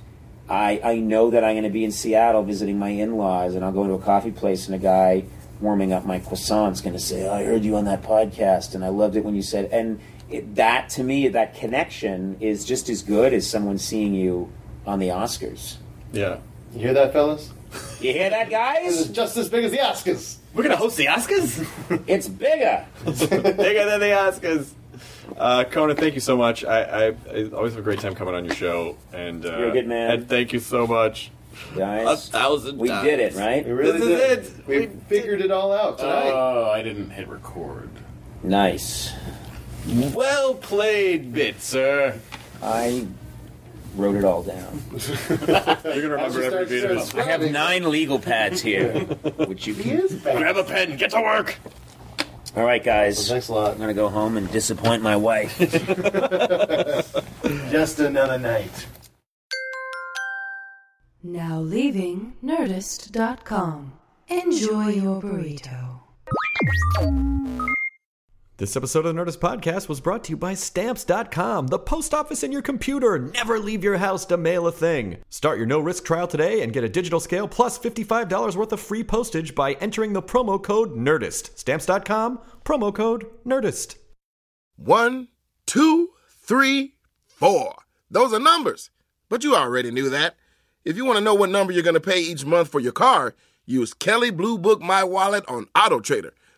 I I know that I'm going to be in Seattle visiting my in-laws, and I'll go to a coffee place, and a guy warming up my croissants going to say, "I heard you on that podcast, and I loved it when you said." And it, that to me, that connection is just as good as someone seeing you on the Oscars. Yeah. You hear that, fellas? You hear that, guys? It's guys? just as big as the Oscars. We're gonna host the Oscars. It's bigger. Bigger than the Oscars. Uh, Conan, thank you so much. I, I, I always have a great time coming on your show, and uh, You're a good man. And thank you so much guys. A thousand we times. did it, right? We really This is did. it. We figured it all out tonight. Oh, I didn't hit record. Nice. Well played, bit sir. I wrote it all down. You're gonna remember every beat of it. I have nine legal pads here, which you can. is. Grab a pen. Get to work. All right, guys. Thanks a lot. I'm gonna go home and disappoint my wife. Just another night. Now leaving Nerdist.com. Enjoy your burrito. This episode of the Nerdist Podcast was brought to you by Stamps.com, the post office in your computer. Never leave your house to mail a thing. Start your no risk trial today and get a digital scale plus $55 worth of free postage by entering the promo code NERDIST. Stamps.com, promo code NERDIST. One, two, three, four. Those are numbers. But you already knew that. If you want to know what number you're going to pay each month for your car, use Kelley Blue Book My Wallet on Auto Trader.